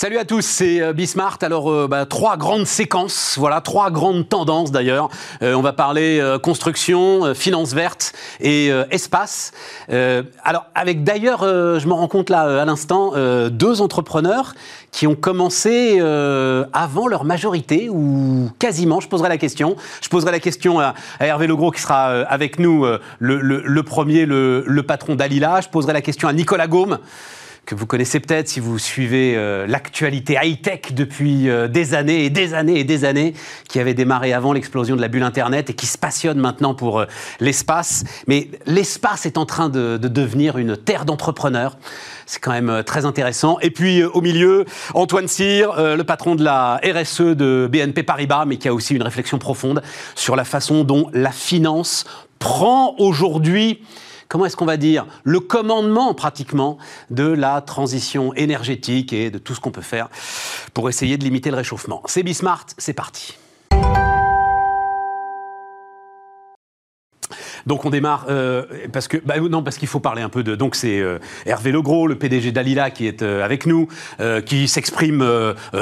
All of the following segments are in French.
Salut à tous, c'est euh, Bismart. Alors, euh, bah, trois grandes séquences, voilà, trois grandes tendances d'ailleurs. Euh, on va parler construction, finance verte et espace. alors, avec d'ailleurs, je me rends compte là à l'instant, deux entrepreneurs qui ont commencé avant leur majorité ou quasiment. Je poserai la question. Je poserai la question à, Hervé Legros qui sera avec nous, le, premier, le, le patron d'Alila. Je poserai la question à Nicolas Gaume que vous connaissez peut-être si vous suivez euh, l'actualité high-tech depuis euh, des années et des années et des années, qui avait démarré avant l'explosion de la bulle Internet et qui se passionne maintenant pour euh, l'espace. Mais l'espace est en train de, de devenir une terre d'entrepreneurs. C'est quand même très intéressant. Et puis au milieu, Antoine Cyr, le patron de la RSE de BNP Paribas, mais qui a aussi une réflexion profonde sur la façon dont la finance prend aujourd'hui comment est-ce qu'on va dire, le commandement pratiquement de la transition énergétique et de tout ce qu'on peut faire pour essayer de limiter le réchauffement. C'est Bismart, c'est parti. Donc on démarre euh, parce que bah, non parce qu'il faut parler un peu de donc c'est euh, Hervé Legros, le PDG d'Alila qui est euh, avec nous, qui s'exprime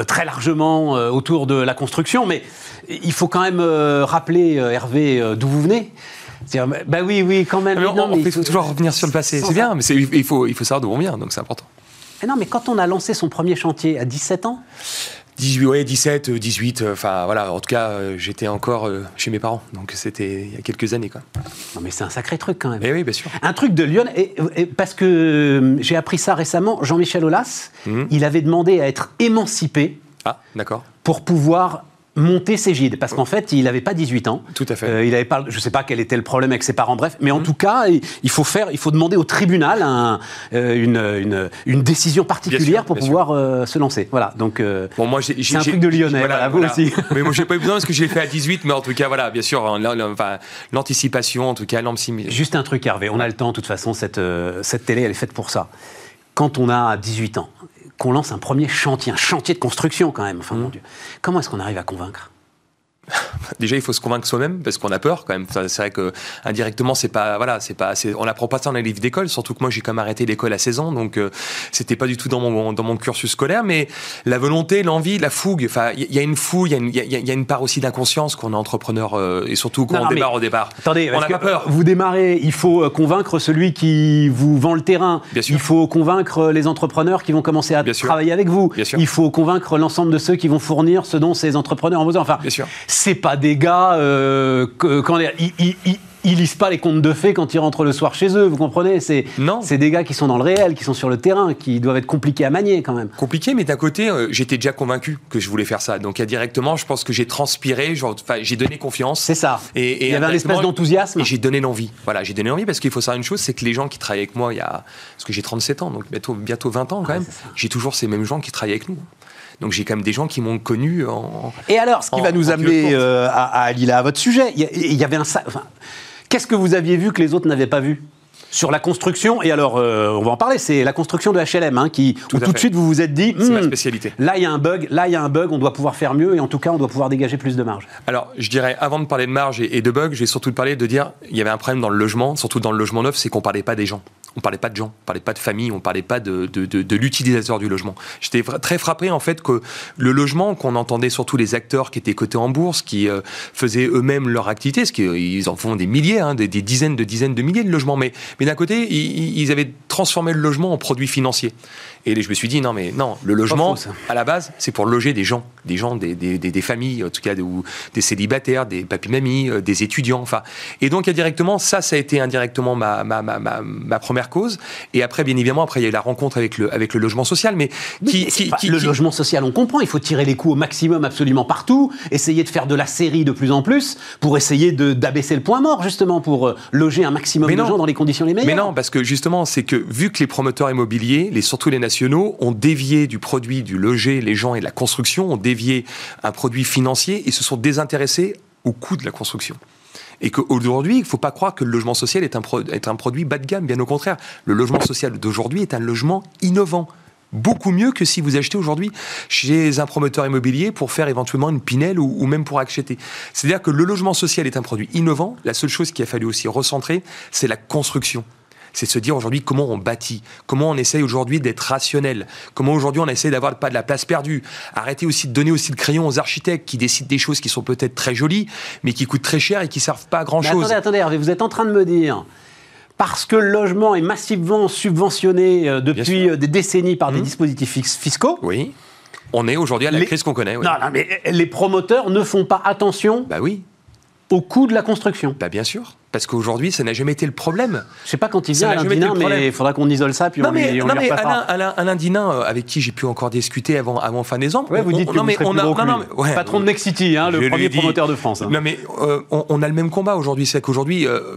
très largement autour de la construction, mais il faut quand même rappeler Hervé d'où vous venez. Bah oui, oui, quand même. non, il faut toujours revenir sur le passé. C'est bien, mais il faut, il faut savoir d'où on vient, donc c'est important. non, mais quand on a lancé son premier chantier à 17 ans? 18, ouais, 17, 18, enfin voilà, en tout cas, euh, j'étais encore euh, chez mes parents, donc c'était il y a quelques années. Quoi. Non mais c'est un sacré truc quand même. Eh oui, bien sûr. Un truc de Lyon, et, parce que euh, j'ai appris ça récemment, Jean-Michel Aulas, mhm. il avait demandé à être émancipé. Ah, d'accord. Pour pouvoir monter ses gides. Parce qu'en fait, il n'avait pas 18 ans. Tout à fait. Euh, il avait pas, je ne sais pas quel était le problème avec ses parents, bref. Mais en mmh. tout cas, il faut, faire, il faut demander au tribunal un, euh, une, une, une, décision particulière pour pouvoir euh, se lancer. Voilà. Donc, bon, moi, c'est un truc de lyonnais. Voilà, vous aussi. mais moi, j'ai pas eu besoin parce que je l'ai fait à 18. Mais en tout cas, voilà, bien sûr, l'anticipation, en tout cas, Juste un truc, Hervé. On a le temps, de toute façon. Cette, cette télé, elle est faite pour ça. Quand on a 18 ans, qu'on lance un premier chantier, un chantier de construction quand même. Enfin, mon Dieu. Comment est-ce qu'on arrive à convaincre? déjà il faut se convaincre soi-même parce qu'on a peur quand même. c'est vrai que indirectement c'est pas voilà c'est pas on n'apprend pas ça dans les livres d'école. Surtout que moi j'ai quand même arrêté l'école à 16 ans donc euh, c'était pas du tout dans mon dans mon cursus scolaire. Mais la volonté, l'envie, la fougue. Enfin il y, a une fougue, il y, y, a une part aussi d'inconscience qu'on est entrepreneur euh, et surtout quand on démarre au départ. Attendez, on n'a pas peur. Vous démarrez, il faut euh, convaincre celui qui vous vend le terrain. Bien sûr. Il faut convaincre les entrepreneurs qui vont commencer à travailler avec vous. Bien sûr. Il faut convaincre l'ensemble de ceux qui vont fournir ce dont ces entrepreneurs ont besoin. Enfin, Bien sûr. C'est pas des gars euh, quand ils, lisent pas les contes de fées quand ils rentrent le soir chez eux, vous comprenez? C'est c'est des gars qui sont dans le réel, qui sont sur le terrain, qui doivent être compliqués à manier quand même. Compliqué, mais d'un côté, euh, j'étais déjà convaincu que je voulais faire ça. Donc directement, je pense que j'ai transpiré, j'ai donné confiance. C'est ça. Et, il y avait un espèce d'enthousiasme. Et j'ai donné l'envie. Voilà, j'ai donné l'envie parce qu'il faut savoir une chose, c'est que les gens qui travaillent avec moi, il y a parce que j'ai 37 ans, donc bientôt bientôt 20 ans quand même, j'ai toujours ces mêmes gens qui travaillent avec nous. Donc j'ai quand même des gens qui m'ont connu en. Et alors, ce qui va nous amener euh, à, à, Lila, à votre sujet, il y, avait un. Enfin, Qu'est-ce que vous aviez vu que les autres n'avaient pas vu? Sur la construction, et alors euh, on va en parler, c'est la construction de HLM, hein, qui, tout, où tout de suite vous vous êtes dit, c'est ma hmm, spécialité. Là il y a un bug, là il y a un bug, on doit pouvoir faire mieux, et en tout cas on doit pouvoir dégager plus de marge. Alors je dirais, avant de parler de marge et, de bug, je vais surtout parler de dire, il y avait un problème dans le logement, surtout dans le logement neuf, c'est qu'on parlait pas des gens on parlait pas de gens, on parlait pas de famille, on parlait pas de, de, l'utilisateur du logement. J'étais très frappé en fait que le logement, qu'on entendait surtout les acteurs qui étaient cotés en bourse, qui euh, faisaient eux-mêmes leur activité, parce qu'ils en font des milliers, hein, des, dizaines de dizaines de milliers de logements, mais, mais d'un côté, ils, avaient transformé le logement en produit financier. Et je me suis dit, non, mais non, le logement, à la base, c'est pour loger des gens, des gens, des, des, des, familles, en tout cas, ou des célibataires, des papis-mamies, euh, des étudiants, enfin. Et donc, indirectement, ça, ça a été indirectement ma, ma, ma, ma, première cause. Et après, bien évidemment, après, il y a eu la rencontre avec le, avec le logement social, mais qui, qui, le logement social, on comprend, il faut tirer les coûts au maximum absolument partout, essayer de faire de la série de plus en plus, pour essayer d'abaisser le point mort, justement, pour euh, loger un maximum de gens dans les conditions les meilleures. Mais non, parce que justement, c'est que vu que les promoteurs immobiliers, les, surtout les ont dévié du produit du loger, les gens et de la construction, ont dévié un produit financier et se sont désintéressés au coût de la construction. Et qu'aujourd'hui, il ne faut pas croire que le logement social est un, est un produit bas de gamme, bien au contraire. Le logement social d'aujourd'hui est un logement innovant beaucoup mieux que si vous achetez aujourd'hui chez un promoteur immobilier pour faire éventuellement une pinelle ou, ou même pour acheter. C'est-à-dire que le logement social est un produit innovant. La seule chose qu'il a fallu aussi recentrer, c'est la construction C'est se dire aujourd'hui comment on bâtit, comment on essaye aujourd'hui d'être rationnel, comment aujourd'hui on essaie d'avoir pas de la place perdue. Arrêtez aussi de donner aussi le crayon aux architectes qui décident des choses qui sont peut-être très jolies, mais qui coûtent très cher et qui servent pas à grand chose. attendez, attendez, Hervé, vous êtes en train de me dire parce que le logement est massivement subventionné euh, depuis euh, des décennies par des mmh. dispositifs fiscaux. Oui. On est aujourd'hui à la crise qu'on connaît. Non, non, mais les promoteurs ne font pas attention. Bah oui au coût de la construction. Bah bien sûr, parce qu'aujourd'hui, ça n'a jamais été le problème. Je sais pas quand il vient Alain Dinin, mais il faudra qu'on isole ça puis non, on, mais, non, mais Alain, Alain, Dinin, euh, avec qui j'ai pu encore discuter avant, avant fin décembre. Ouais, vous dites que non, mais on a, non, ouais, patron de Nexity, hein, le premier promoteur de France. Hein. Non mais euh, on, a le même combat aujourd'hui, c'est qu'aujourd'hui, euh,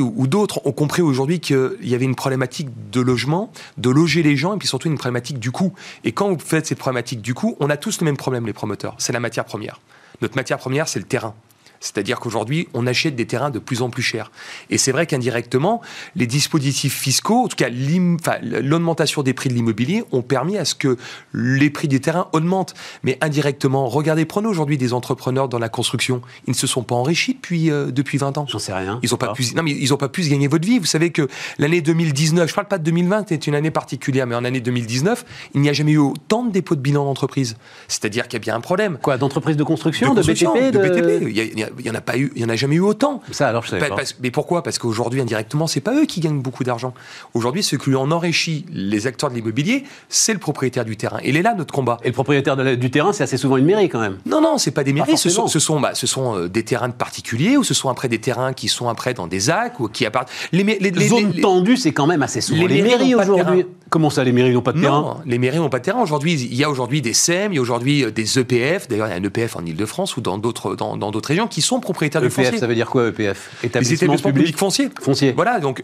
ou, ou d'autres ont compris aujourd'hui qu'il y avait une problématique de logement, de loger les gens, et puis surtout une problématique du coût. Et quand vous faites cette problématique du coût, on a tous le même problème les promoteurs, c'est la matière première. Notre matière première, c'est le terrain. C'est-à-dire qu'aujourd'hui, on achète des terrains de plus en plus chers. Et c'est vrai qu'indirectement, les dispositifs fiscaux, en tout cas l'augmentation des prix de l'immobilier, ont permis à ce que les prix des terrains augmentent. Mais indirectement, regardez, prenez aujourd'hui des entrepreneurs dans la construction. Ils ne se sont pas enrichis depuis, euh, depuis 20 ans. J'en sais rien. Ils n'ont pas, pu, non, mais ils ont pas pu gagner votre vie. Vous savez que l'année 2019, je ne parle pas de 2020, c'est une année particulière, mais en année 2019, il n'y a jamais eu autant de dépôts de bilan d'entreprise. C'est-à-dire qu'il y a bien un problème. Quoi, d'entreprises de construction, de, BTP, de... BTP. Il y a, il y en a pas eu, il y en a jamais eu autant. Ça alors je sais pas. mais pourquoi? Parce qu'aujourd'hui indirectement, c'est pas eux qui gagnent beaucoup d'argent. Aujourd'hui, ce qui en enrichit les acteurs de l'immobilier, c'est le propriétaire du terrain. Et il est là notre combat. Et le propriétaire du terrain, c'est assez souvent une mairie quand même. Non non, c'est pas des mairies. ce sont, ce sont, bah, ce sont euh, des terrains de particuliers ou ce sont après des terrains qui sont après dans des ZAC ou qui appartiennent. Les, les, les zones tendues, c'est quand même assez souvent. Les, mairies aujourd'hui. Comment ça, les mairies n'ont pas de terrain? Non, les mairies n'ont pas de terrain. Aujourd'hui, il y a aujourd'hui des SEM, il y a aujourd'hui euh, des EPF. D'ailleurs, il y a un EPF en Ile-de-France ou dans d'autres dans d'autres régions qui sont propriétaires de foncier. ça veut dire quoi EPF Établissement public, foncier. Foncier. Voilà, donc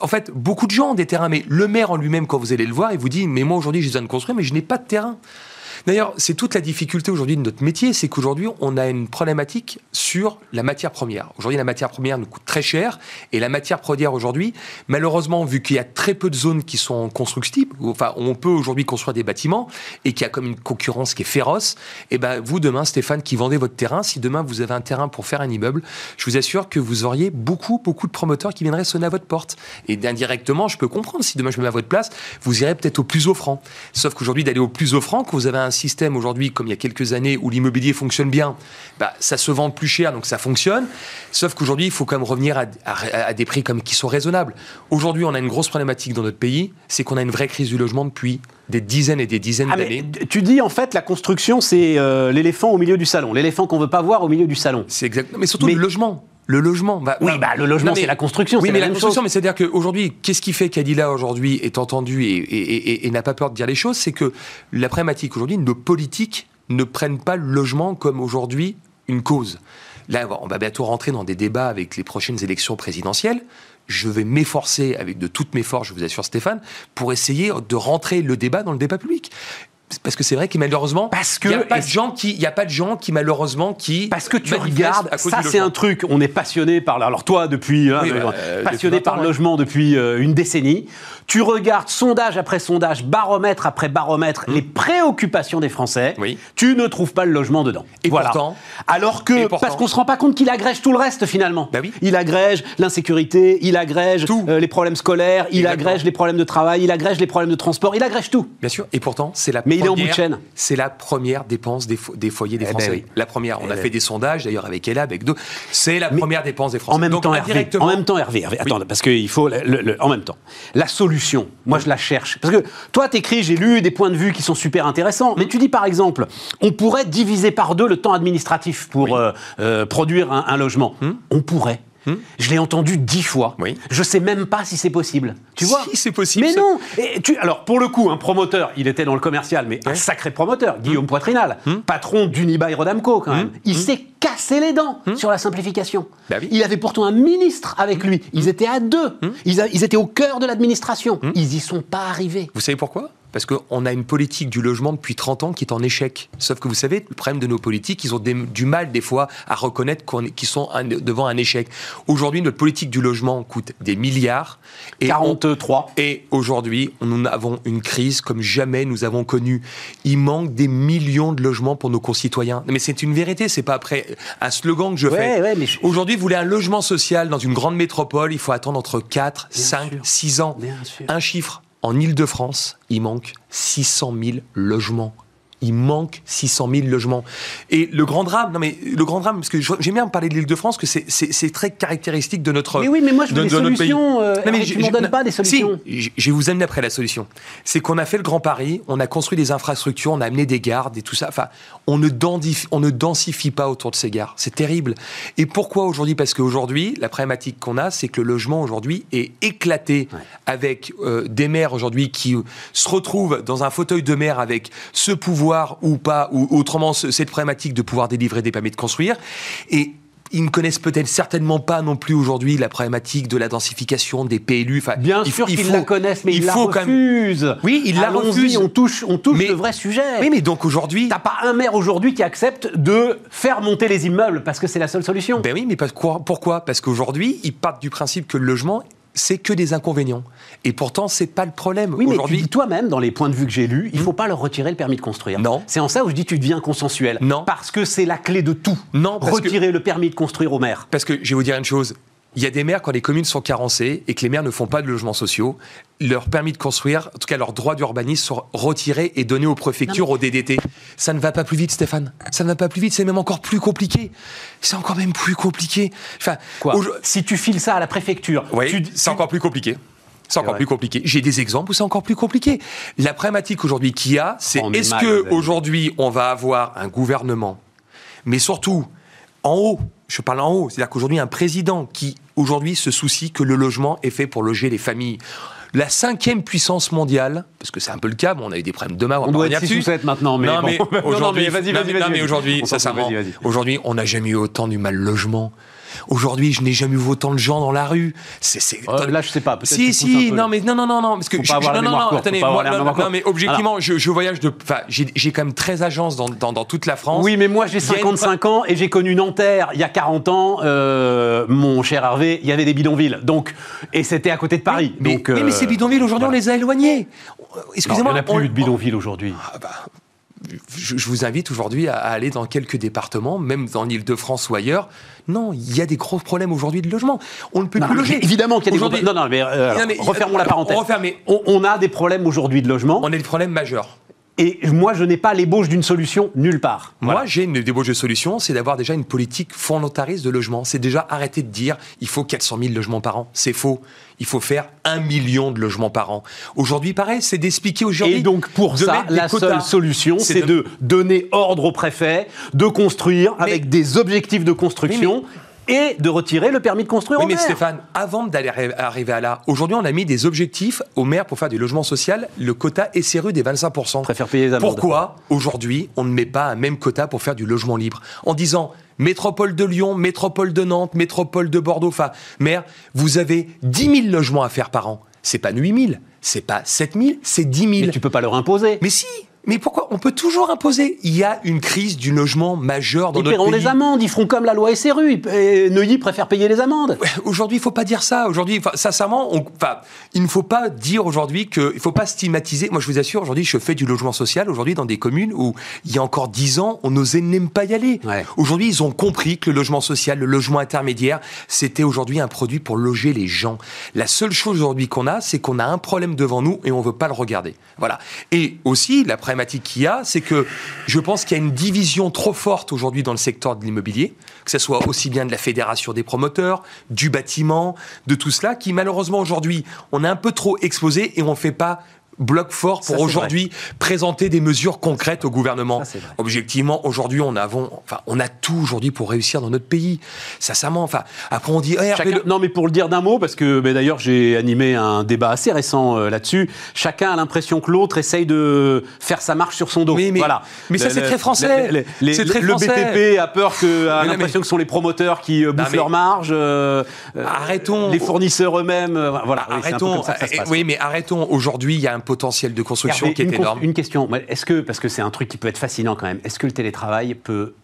en fait, beaucoup de gens ont des terrains, mais le maire en lui-même, quand vous allez le voir, il vous dit, mais moi aujourd'hui j'ai besoin de construire, mais je n'ai pas de terrain. D'ailleurs, c'est toute la difficulté aujourd'hui de notre métier, c'est qu'aujourd'hui, on a une problématique sur la matière première. Aujourd'hui, la matière première nous coûte très cher, et la matière première aujourd'hui, malheureusement, vu qu'il y a très peu de zones qui sont constructibles, enfin, on peut aujourd'hui construire des bâtiments, et qu'il y a comme une concurrence qui est féroce, et eh ben, vous, demain, Stéphane, qui vendez votre terrain, si demain vous avez un terrain pour faire un immeuble, je vous assure que vous auriez beaucoup, beaucoup de promoteurs qui viendraient sonner à votre porte. Et indirectement, je peux comprendre, si demain je me mets à votre place, vous irez peut-être au plus offrant. Sauf qu'aujourd'hui, d'aller au plus offrant, que vous avez un un système aujourd'hui, comme il y a quelques années, où l'immobilier fonctionne bien, bah, ça se vend plus cher, donc ça fonctionne. Sauf qu'aujourd'hui, il faut quand même revenir à, des prix comme, qui sont raisonnables. Aujourd'hui, on a une grosse problématique dans notre pays, c'est qu'on a une vraie crise du logement depuis des dizaines et des dizaines ah, d'années. Tu dis en fait la construction c'est euh, l'éléphant au milieu du salon, l'éléphant qu'on veut pas voir au milieu du salon. C'est exactement, mais surtout le logement. Le logement. Bah, oui, bah, le logement, c'est la construction. Oui, mais la, construction, mais c'est-à-dire qu'aujourd'hui, qu'est-ce qui fait qu'Adila, aujourd'hui, est entendu et, n'a pas peur de dire les choses? C'est que la problématique aujourd'hui, nos politiques ne prennent pas le logement comme aujourd'hui une cause. Là, on va bientôt rentrer dans des débats avec les prochaines élections présidentielles. Je vais m'efforcer avec de toutes mes forces, je vous assure Stéphane, pour essayer de rentrer le débat dans le débat public parce que c'est vrai que malheureusement, parce que il n'y a pas de gens qui, il y a pas de gens qui malheureusement qui parce que tu regardes, ça c'est un truc. On est passionné par alors toi depuis hein, bah, euh, passionné par le logement depuis euh, une décennie. Tu regardes sondage après sondage, baromètre après baromètre, hum. les préoccupations des Français. Oui. Tu ne trouves pas le logement dedans. Et pourtant, alors que parce qu'on se rend pas compte qu'il agrège tout le reste finalement. Bah oui. Il agrège l'insécurité, il agrège euh, les problèmes scolaires, il agrège les problèmes de travail, il agrège les problèmes de transport, il agrège tout. Bien sûr. Et pourtant, c'est la Mais il est en bout de chaîne. C'est la première dépense des, foyers des eh ben Français. La première. On a eh fait ben des sondages d'ailleurs avec Ella, avec d'autres. C'est la première dépense des Français. En même temps, Hervé, en même temps, Hervé, attends, parce qu'il faut en même temps. La solution moi, je la cherche. Parce que toi, t'écris, j'ai lu des points de vue qui sont super intéressants, mais tu dis par exemple, on pourrait diviser par deux le temps administratif pour euh, euh, produire un, logement. Hmm. On pourrait. Hmm. Je l'ai entendu dix fois. Oui. Je sais même pas si c'est possible. Tu vois Si c'est possible. Mais non. Et tu, alors pour le coup, un promoteur, il était dans le commercial, mais un sacré promoteur, Guillaume hmm. Poitrinal, patron d'Unibail Rodamco quand même. Il s'est cassé les dents sur la simplification. Bah il avait pourtant un ministre avec lui. Ils étaient à deux. Ils, ils, étaient au cœur de l'administration. Ils y sont pas arrivés. Vous savez pourquoi? Parce qu'on a une politique du logement depuis 30 ans qui est en échec. Sauf que vous savez, le problème de nos politiques, ils ont du mal des fois à reconnaître qu'ils sont devant un échec. Aujourd'hui, notre politique du logement coûte des milliards. Et 43. et aujourd'hui, nous avons une crise comme jamais nous avons connu. Il manque des millions de logements pour nos concitoyens. Mais c'est une vérité, c'est pas après un slogan que je fais. Aujourd'hui, vous voulez un logement social dans une grande métropole, il faut attendre entre 4, 5, 6 ans. Un chiffre en Ile-de-France, il manque 600 000 logements il manque 600 000 logements. Et le grand drame, non mais le grand drame, parce que j'aime bien parler de l'Île-de-France, que c'est très caractéristique de notre. Mais oui, mais moi je veux des solutions. Euh, non, mais tu m'en donnes pas des solutions. Si, je vais vous amener après la solution. C'est qu'on a fait le Grand Paris, on a construit des infrastructures, on a amené des gardes et tout ça. Enfin, on ne, densifie, on ne densifie pas autour de ces gares. C'est terrible. Et pourquoi aujourd'hui? Parce qu'aujourd'hui, la problématique qu'on a, c'est que le logement aujourd'hui est éclaté avec euh, des maires aujourd'hui qui se retrouvent dans un fauteuil de maire avec ce pouvoir ou pas, ou autrement cette problématique de pouvoir délivrer des permis de construire. Et ils ne connaissent peut-être certainement pas non plus aujourd'hui la problématique de la densification des PLU. Enfin, Bien sûr qu'ils la connaissent, mais ils la refusent. Oui, ils la refusent. On touche, on touche le vrai sujet. Oui, mais donc aujourd'hui, t'as pas un maire aujourd'hui qui accepte de faire monter les immeubles parce que c'est la seule solution. Ben oui, mais pourquoi? Parce qu'aujourd'hui, ils partent du principe que le logement c'est que des inconvénients. Et pourtant, c'est pas le problème. Oui, mais tu dis toi-même, dans les points de vue que j'ai lus, il hmm. faut pas leur retirer le permis de construire. Non. C'est en ça où je dis tu deviens consensuel. Non. Parce que c'est la clé de tout. Non. retirer le permis de construire aux maires. Parce que je vais vous dire une chose. Il y a des maires, quand les communes sont carencées et que les maires ne font pas de logements sociaux, leur permis de construire, en tout cas leurs droits d'urbanisme, sont retirés et donnés aux préfectures, aux DDT. Ça ne va pas plus vite, Stéphane. Ça ne va pas plus vite, c'est même encore plus compliqué. C'est encore même plus compliqué. Enfin, Quoi Si tu files ça à la préfecture, oui, c'est encore plus compliqué. C'est encore plus compliqué. J'ai des exemples où c'est encore plus compliqué. La problématique aujourd'hui qu'il y a, c'est est-ce que aujourd'hui on va avoir un gouvernement, mais surtout en haut, je parle en haut, c'est-à-dire qu'aujourd'hui un président qui aujourd'hui se soucie que le logement est fait pour loger les familles la cinquième puissance mondiale, parce que c'est un peu le cas, bon, on a eu des problèmes demain, on, on doit être 6 ou 7 maintenant, mais, non, mais aujourd'hui, vas-y, vas-y, vas-y. mais aujourd'hui, aujourd'hui, on n'a jamais eu autant du mal logement. Aujourd'hui, je n'ai jamais vu autant de gens dans la rue. C'est, euh, là, je sais pas. Si, si, non, mais non, non, non, non, parce que je, non, non, non, attendez, non, mais objectivement, je, je, voyage de, enfin, j'ai, quand même 13 agences dans, dans, dans, toute la France. Oui, mais moi, j'ai 55 ans et j'ai connu Nanterre il y a 40 ans. Euh, mon cher Hervé, il y avait des bidonvilles, donc, et c'était à côté de Paris. Mais, donc, mais, mais, ces bidonvilles aujourd'hui, on les a éloignés. Excusez-moi. Il n'y en a plus de bidonvilles aujourd'hui. Ah, bah, je, vous invite aujourd'hui à, aller dans quelques départements, même dans l'Île-de-France ou ailleurs. Non, il y a des gros problèmes aujourd'hui de logement. On ne peut plus loger. Évidemment qu'il y a des problèmes. Non, non, mais, euh, refermons la parenthèse. On, on, a des problèmes aujourd'hui de logement. On a des problèmes majeurs. Et moi, je n'ai pas l'ébauche d'une solution nulle part. Moi, j'ai une ébauche de solution, c'est d'avoir déjà une politique volontariste de logement. C'est déjà arrêter de dire il faut 400 000 logements par an. C'est faux. Il faut faire un million de logements par an. Aujourd'hui, pareil, c'est d'expliquer aujourd'hui. Et donc, pour ça, la seule solution, c'est de... donner ordre au préfet de construire avec des objectifs de construction et de retirer le permis de construire oui, mais Stéphane, avant d'aller arriver à là, aujourd'hui, on a mis des objectifs aux maires pour faire du logement social, le quota SRU des 25%. Préfère payer les amendes. Pourquoi, aujourd'hui, on ne met pas un même quota pour faire du logement libre En disant, métropole de Lyon, métropole de Nantes, métropole de Bordeaux, enfin, maire, vous avez 10 000 logements à faire par an. C'est pas 8 000, c'est pas 7 000, c'est 10 000. Mais tu peux pas leur imposer. Mais si mais pourquoi On peut toujours imposer? Il y a une crise du logement majeur dans ils notre pays. Ils paieront les amendes, ils feront comme la loi SRU. Et Neuilly préfère payer les amendes. Aujourd'hui, il ne faut pas dire ça. Aujourd'hui, sincèrement, on, il ne faut pas dire aujourd'hui qu'il ne faut pas stigmatiser. Moi, je vous assure, aujourd'hui, je fais du logement social aujourd'hui dans des communes où, il y a encore dix ans, on n'osait même pas y aller. Aujourd'hui, ils ont compris que le logement social, le logement intermédiaire, c'était aujourd'hui un produit pour loger les gens. La seule chose aujourd'hui qu'on a, c'est qu'on a un problème devant nous et on ne veut pas le regarder. Voilà. Et aussi, la problématique qu'il y a, c'est que je pense qu'il y a une division trop forte aujourd'hui dans le secteur de l'immobilier, que ce soit aussi bien de la fédération des promoteurs, du bâtiment, de tout cela, qui malheureusement aujourd'hui, on est un peu trop exposé et on ne fait pas bloc fort pour aujourd'hui présenter des mesures concrètes au gouvernement. Objectivement, aujourd'hui, on, enfin, on a tout aujourd'hui pour réussir dans notre pays. Sincèrement, enfin, après on dit... Non, mais pour le dire d'un mot, parce que d'ailleurs j'ai animé un débat assez récent euh, là-dessus, chacun a l'impression que l'autre essaye de faire sa marche sur son dos. mais, voilà. mais ça c'est très français. c'est très le BTP a peur que, a l'impression que ce sont les promoteurs qui euh, bouffent leur marge. Euh, arrêtons. Les fournisseurs eux-mêmes. voilà. arrêtons. oui, mais arrêtons. Aujourd'hui, il y a un potentiel de construction qui est énorme. Une question, est-ce que, parce que c'est un truc qui peut être fascinant quand même, est-ce que le télétravail peut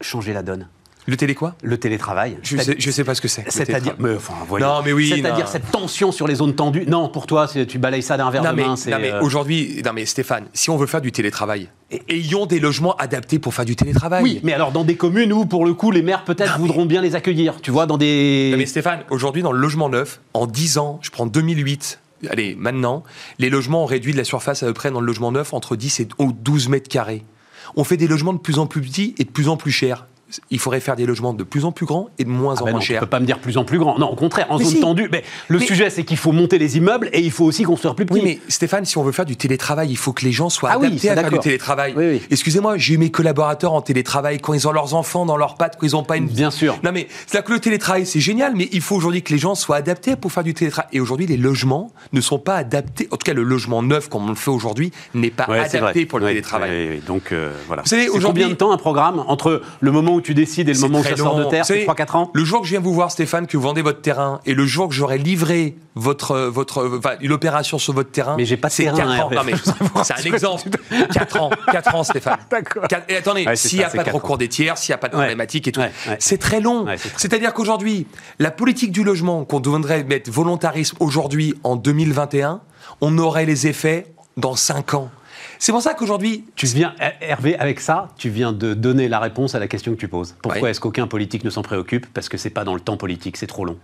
changer la donne? Le télé quoi? Le télétravail. Je sais, sais pas ce que c'est. C'est-à-dire, enfin, non, mais oui, c'est-à-dire cette tension sur les zones tendues. Non, pour toi, tu balayes ça d'un verre de main. Non, mais euh, aujourd'hui, non mais Stéphane, si on veut faire du télétravail, ayons des logements adaptés pour faire du télétravail. Oui, mais alors dans des communes où, pour le coup, les maires peut-être voudront bien les accueillir. Tu vois, dans des. Non mais Stéphane, aujourd'hui, dans le logement neuf, en 10 ans, je prends 2008, allez, maintenant, les logements ont réduit de la surface à peu près dans le logement neuf entre 10 et 12 mètres carrés. On fait des logements de plus en plus petits et de plus en plus chers il faudrait faire des logements de plus en plus grands et de moins ah en ben moins chers. Tu peux pas me dire plus en plus grand. Non, au contraire, en zone tendue. Mais le sujet, c'est qu'il faut monter les immeubles et il faut aussi construire plus petit. Oui, mais Stéphane, si on veut faire du télétravail, il faut que les gens soient ah adaptés à faire du télétravail. Excusez-moi, j'ai eu mes collaborateurs en télétravail quand ils ont leurs enfants dans leurs pattes, quand ils n'ont pas une. Bien sûr. Non, mais c'est que le télétravail, c'est génial, mais il faut aujourd'hui que les gens soient adaptés pour faire du télétravail. Et aujourd'hui, les logements ne sont pas adaptés. En tout cas, le logement neuf, comme on le fait aujourd'hui, n'est pas adapté pour le télétravail. Donc euh, voilà. Vous savez, aujourd'hui. Combien de temps un programme entre le moment où tu décides et le moment de terre, 3-4 ans Le jour que je viens vous voir, Stéphane, que vous vendez votre terrain, et le jour que j'aurai livré votre, votre, l'opération sur votre terrain, mais j'ai pas de terrain. 4 ans. c'est un exemple. 4 ans, 4 ans, Stéphane. D'accord. Et attendez, s'il n'y a pas de recours des tiers, s'il n'y a pas de problématique et tout, c'est très long. C'est-à-dire qu'aujourd'hui, la politique du logement qu'on devrait mettre volontarisme aujourd'hui en 2021, on aurait les effets dans 5 ans. C'est pour ça qu'aujourd'hui. Tu viens, Hervé, avec ça, tu viens de donner la réponse à la question que tu poses. Pourquoi est-ce qu'aucun politique ne s'en préoccupe? Parce que c'est pas dans le temps politique, c'est trop long.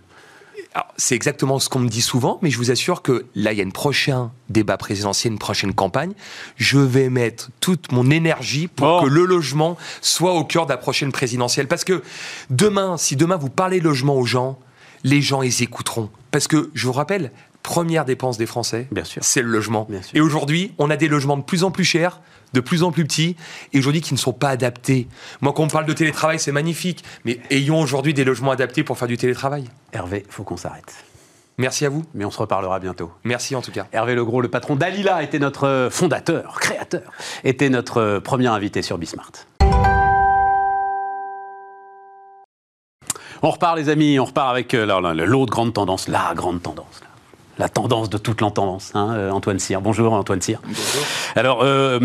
C'est exactement ce qu'on me dit souvent, mais je vous assure que là, il y a un prochain débat présidentiel, une prochaine campagne. Je vais mettre toute mon énergie pour oh. que le logement soit au cœur de la prochaine présidentielle. Parce que demain, si demain vous parlez logement aux gens, les gens, ils écouteront. Parce que, je vous rappelle, première dépense des Français, c'est le logement. Et aujourd'hui, on a des logements de plus en plus chers, de plus en plus petits, et aujourd'hui qui ne sont pas adaptés. Moi, quand on parle de télétravail, c'est magnifique, mais ayons aujourd'hui des logements adaptés pour faire du télétravail. Hervé, faut qu'on s'arrête. Merci à vous. Mais on se reparlera bientôt. Merci en tout cas. Hervé Legros, le patron d'Alila, était notre fondateur, créateur, était notre premier invité sur Bismart. On repart, les amis, on repart avec euh, l'autre grande tendance, la grande tendance la tendance de toute l'entendance, hein, euh, Antoine Cyr. Bonjour Antoine Cyr. Bonjour. Alors, euh,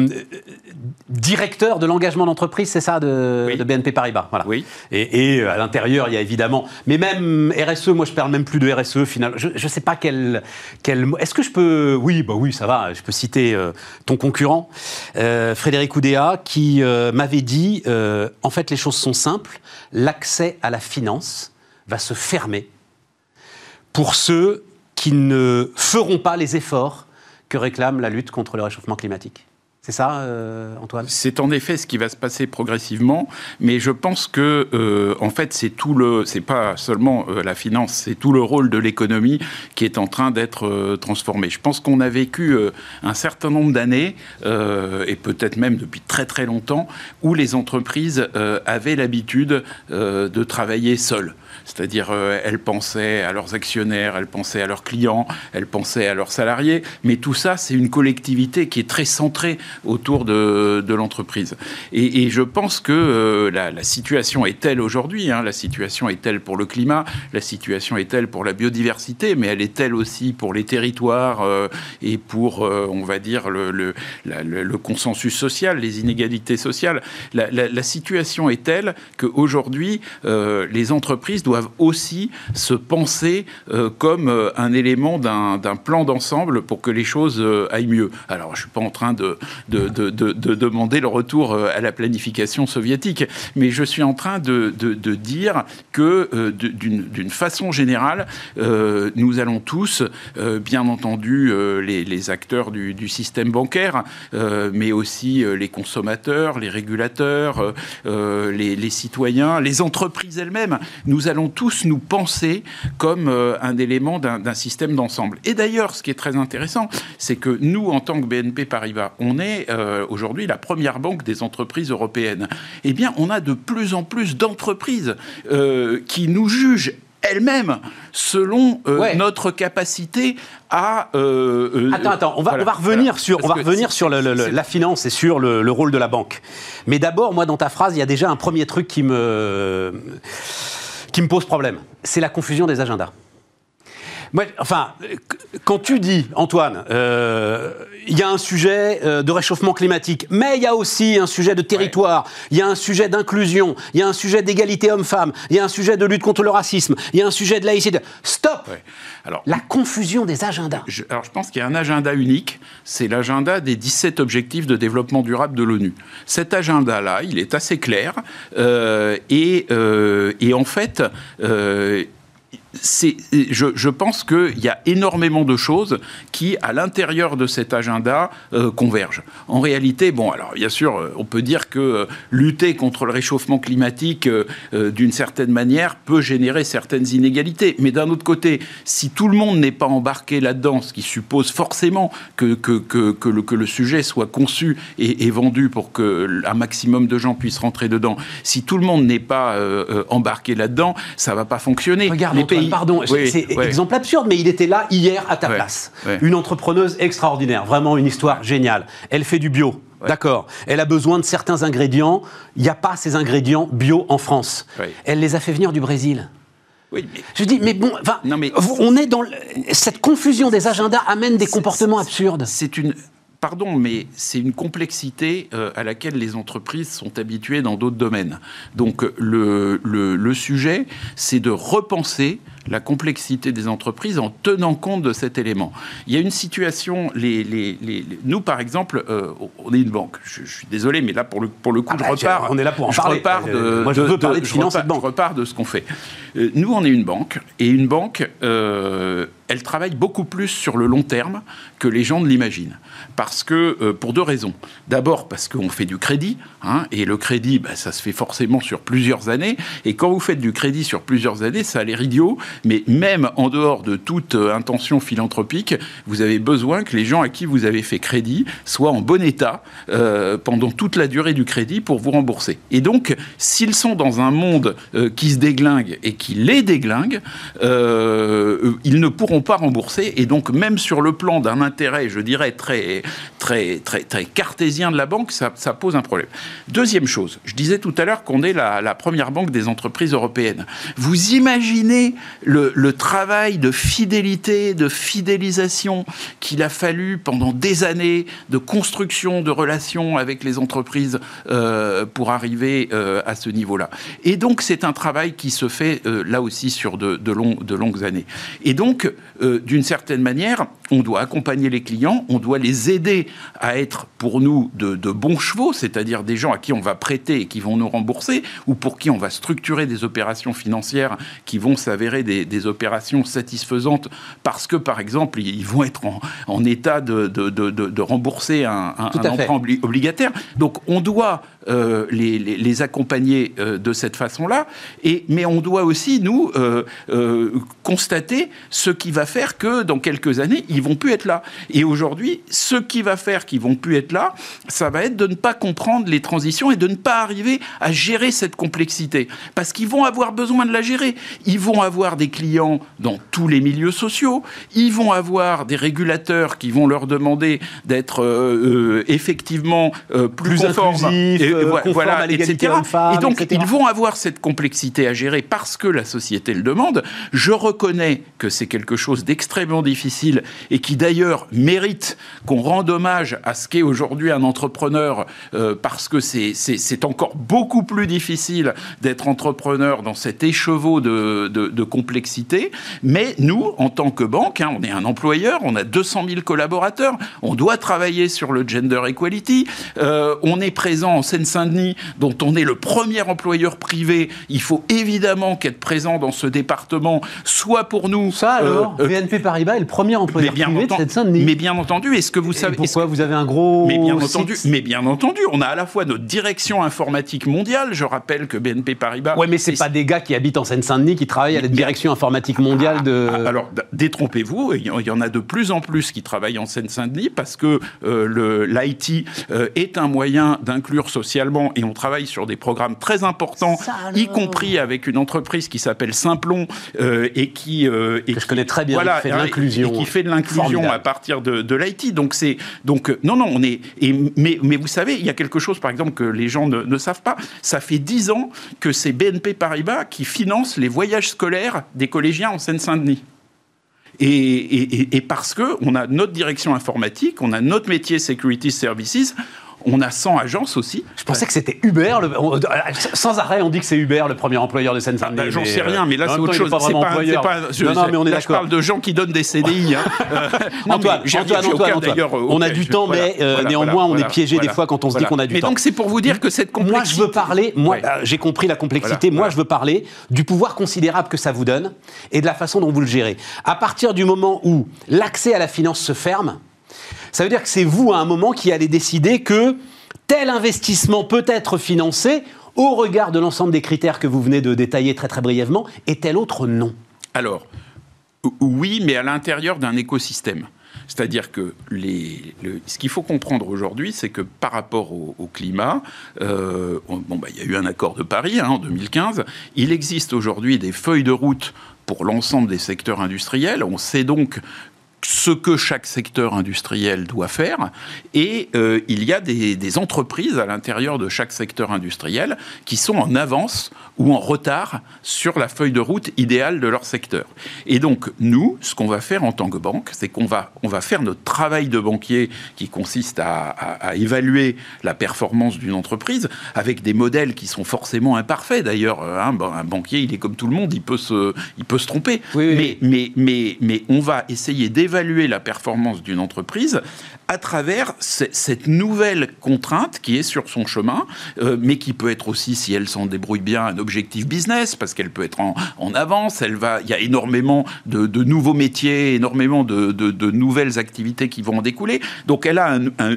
directeur de l'engagement d'entreprise, c'est ça, de, BNP Paribas. Voilà. Oui. Et, euh, à l'intérieur, il y a évidemment, mais même RSE, moi je parle même plus de RSE final. Je ne sais pas quel, quel Est-ce que je peux, oui, bah oui, ça va. Je peux citer ton concurrent, Frédéric Oudéa, qui m'avait dit, en fait, les choses sont simples. L'accès à la finance va se fermer pour ceux qui ne feront pas les efforts que réclame la lutte contre le réchauffement climatique. C'est ça, euh, Antoine? C'est en effet ce qui va se passer progressivement, mais je pense que, euh, en fait, c'est tout le, c'est pas seulement euh, la finance, c'est tout le rôle de l'économie qui est en train d'être transformé. Je pense qu'on a vécu un certain nombre d'années, et peut-être même depuis très très longtemps, où les entreprises avaient l'habitude de travailler seules. C'est-à-dire, euh, elles pensaient à leurs actionnaires, elles pensaient à leurs clients, elles pensaient à leurs salariés. Mais tout ça, c'est une collectivité qui est très centrée autour de, l'entreprise. Et, je pense que euh, la, situation est telle aujourd'hui, hein, la situation est telle pour le climat, la situation est telle pour la biodiversité, mais elle est telle aussi pour les territoires euh, et pour, on va dire, le, le, consensus social, les inégalités sociales. La, la situation est telle qu'aujourd'hui, les entreprises doivent aussi se penser euh, comme euh, un élément d'un plan d'ensemble pour que les choses euh, aillent mieux. Alors, je ne suis pas en train de, de, de, demander le retour à la planification soviétique, mais je suis en train de, dire que, d'une façon générale, nous allons tous, bien entendu, les, acteurs du, du, système bancaire, mais aussi les consommateurs, les régulateurs, les, les citoyens, les entreprises elles-mêmes, nous allons tous nous penser comme euh, un élément d'un système d'ensemble. Et d'ailleurs, ce qui est très intéressant, c'est que nous, en tant que BNP Paribas, on est euh, aujourd'hui la première banque des entreprises européennes. Eh bien, on a de plus en plus d'entreprises euh, qui nous jugent elles-mêmes selon notre capacité à. attends, attends, on va, on va revenir sur, on va revenir sur la finance et sur le, rôle de la banque. Mais d'abord, moi, dans ta phrase, il y a déjà un premier truc qui me qui me pose problème, c'est la confusion des agendas. Enfin, quand tu dis, Antoine, euh, il y a un sujet euh, de réchauffement climatique, mais il y a aussi un sujet de territoire, il y a un sujet d'inclusion, il y a un sujet d'égalité homme-femme, il y a un sujet de lutte contre le racisme, il y a un sujet de laïcité. Stop alors, La confusion des agendas. alors, je pense qu'il y a un agenda unique, c'est l'agenda des 17 objectifs de développement durable de l'ONU. Cet agenda-là, il est assez clair, euh, et, et, en fait, je, je, pense qu'il y a énormément de choses qui, à l'intérieur de cet agenda, euh, convergent. En réalité, bon, alors bien sûr, euh, on peut dire que euh, lutter contre le réchauffement climatique, d'une certaine manière, peut générer certaines inégalités. Mais d'un autre côté, si tout le monde n'est pas embarqué là-dedans, ce qui suppose forcément que, que, que, que, le, sujet soit conçu et, et vendu pour qu'un maximum de gens puissent rentrer dedans, si tout le monde n'est pas embarqué là-dedans, ça va pas fonctionner. Regarde, les pays pardon, c'est exemple absurde, mais il était là hier à ta place. Une entrepreneuse extraordinaire, vraiment une histoire géniale. Elle fait du bio. D'accord. Elle a besoin de certains ingrédients. Il n'y a pas ces ingrédients bio en France. Elle les a fait venir du Brésil. Oui, Je dis, mais bon, non, mais... on est dans cette confusion des agendas amène des comportements absurdes. C'est une pardon, mais c'est une complexité euh, à laquelle les entreprises sont habituées dans d'autres domaines. Donc le, le sujet, c'est de repenser la complexité des entreprises en tenant compte de cet élément. Il y a une situation, les, les, les, nous par exemple, euh, on est une banque. Je, suis désolé, mais là pour le, pour le coup, ah je bah, repars. On est là pour en parler. Repars de, Moi, je veux parler de, finance repars, je repars de ce qu'on fait. Euh, nous, on est une banque, et une banque, euh, elle travaille beaucoup plus sur le long terme que les gens ne l'imaginent. Parce que, pour deux raisons. D'abord, parce qu'on fait du crédit, hein, et le crédit, bah, ça se fait forcément sur plusieurs années. Et quand vous faites du crédit sur plusieurs années, ça a l'air idiot, mais même en dehors de toute euh, intention philanthropique, vous avez besoin que les gens à qui vous avez fait crédit soient en bon état euh, pendant toute la durée du crédit pour vous rembourser. Et donc, s'ils sont dans un monde euh, qui se déglingue et qui les déglingue, ils ne pourront pas rembourser. Et donc, même sur le plan d'un intérêt, je dirais, très, très, très, très cartésien de la banque, ça, pose un problème. Deuxième chose, je disais tout à l'heure qu'on est la, première banque des entreprises européennes. Vous imaginez le, travail de fidélité, de fidélisation qu'il a fallu pendant des années de construction de relations avec les entreprises euh, pour arriver euh, à ce niveau-là. Et donc c'est un travail qui se fait euh, là aussi sur de, longues années. Et donc, d'une certaine manière, on doit accompagner les clients, on doit les aider à être pour nous de, de bons chevaux, c'est-à-dire des gens à qui on va prêter et qui vont nous rembourser, ou pour qui on va structurer des opérations financières qui vont s'avérer des, des opérations satisfaisantes parce que, par exemple, ils vont être en, état de, de, rembourser un, un, emprunt obligataire. Donc, on doit euh, les, les, accompagner euh, de cette façon-là, mais on doit aussi nous euh, constater ce qui va faire que dans quelques années ils vont plus être là. Et aujourd'hui, ce qui va faire qu'ils vont plus être là, ça va être de ne pas comprendre les transitions et de ne pas arriver à gérer cette complexité, parce qu'ils vont avoir besoin de la gérer. Ils vont avoir des clients dans tous les milieux sociaux. Ils vont avoir des régulateurs qui vont leur demander d'être euh, euh, effectivement euh, plus, conformes, et, voilà, etc. et donc ils vont avoir cette complexité à gérer parce que la société le demande. Je reconnais que c'est quelque chose d'extrêmement difficile et qui d'ailleurs mérite qu'on rende hommage à ce qu'est aujourd'hui un entrepreneur parce que c'est encore beaucoup plus difficile d'être entrepreneur dans cet écheveau de, de, de complexité mais nous, en tant que banque, hein, on est un employeur, on a 200 000 collaborateurs, on doit travailler sur le gender equality, euh, on est présent en Seine-Saint-Denis, dont on est le premier employeur privé. Il faut évidemment qu'être présent dans ce département soit pour nous. Ça alors, euh, BNP Paribas est le premier employeur privé de Seine-Saint-Denis. Mais bien entendu, est-ce que vous savez Pourquoi vous avez un gros Mais bien entendu, mais bien entendu, on a à la fois notre direction informatique mondiale. Je rappelle que BNP Paribas. Ouais, mais c'est pas des gars qui habitent en Seine-Saint-Denis qui travaillent à la direction informatique mondiale de... Ah, alors, détrompez-vous, il y en a de plus en plus qui travaillent en Seine-Saint-Denis parce que euh, l'IT euh, est un moyen d'inclure socialement et on travaille sur des programmes très importants, y compris avec une entreprise qui s'appelle Simplon euh, et qui... et que je connais très bien, qui fait de l'inclusion. Et qui fait de l'inclusion à partir de, de l'IT. Donc, c'est... Donc, non, non, on est... Et, mais, mais vous savez, il y a quelque chose, par exemple, que les gens ne, ne savent pas. Ça fait dix ans que c'est BNP Paribas qui finance les voyages scolaires des collégiens en Seine-Saint-Denis. Et, et parce que on a notre direction informatique, on a notre métier Security Services, on a 100 agences aussi. Je pensais que c'était Uber. sans arrêt, on dit que c'est Uber le premier employeur de Seine-Saint-Denis. Ah, j'en sais rien, mais là c'est autre chose. Pas vraiment pas, non, non, mais on est là, je parle de gens qui donnent des CDI. Hein. Euh, Antoine, Antoine, Antoine, on a du temps, mais euh, néanmoins, on est piégé des fois quand on se dit qu'on a du temps. Mais donc c'est pour vous dire que cette complexité. Moi, je veux parler. Moi, euh, j'ai compris la complexité. Moi, je veux parler du pouvoir considérable que ça vous donne et de la façon dont vous le gérez. À partir du moment où l'accès à la finance se ferme, ça veut dire que c'est vous à un moment qui allez décider que tel investissement peut être financé au regard de l'ensemble des critères que vous venez de détailler très très brièvement, et tel autre non Alors, oui, mais à l'intérieur d'un écosystème. C'est-à-dire que ce qu'il faut comprendre aujourd'hui, c'est que par rapport au, climat, euh, bon, bah, il y a eu un accord de Paris hein, en 2015, il existe aujourd'hui des feuilles de route pour l'ensemble des secteurs industriels. On sait donc ce que chaque secteur industriel doit faire. Et euh, il y a des, entreprises à l'intérieur de chaque secteur industriel qui sont en avance ou en retard sur la feuille de route idéale de leur secteur. Et donc, nous, ce qu'on va faire en tant que banque, c'est qu'on va, on va faire notre travail de banquier qui consiste à, évaluer la performance d'une entreprise avec des modèles qui sont forcément imparfaits. D'ailleurs, hein, un banquier, il est comme tout le monde, il peut se, il peut se tromper. Mais, mais, mais, mais on va essayer d'évaluer évaluer la performance d'une entreprise à travers cette nouvelle contrainte qui est sur son chemin, euh, mais qui peut être aussi, si elle s'en débrouille bien, un objectif business, parce qu'elle peut être en, avance. Elle va, il y a énormément de, nouveaux métiers, énormément de, nouvelles activités qui vont en découler. Donc, elle a, un,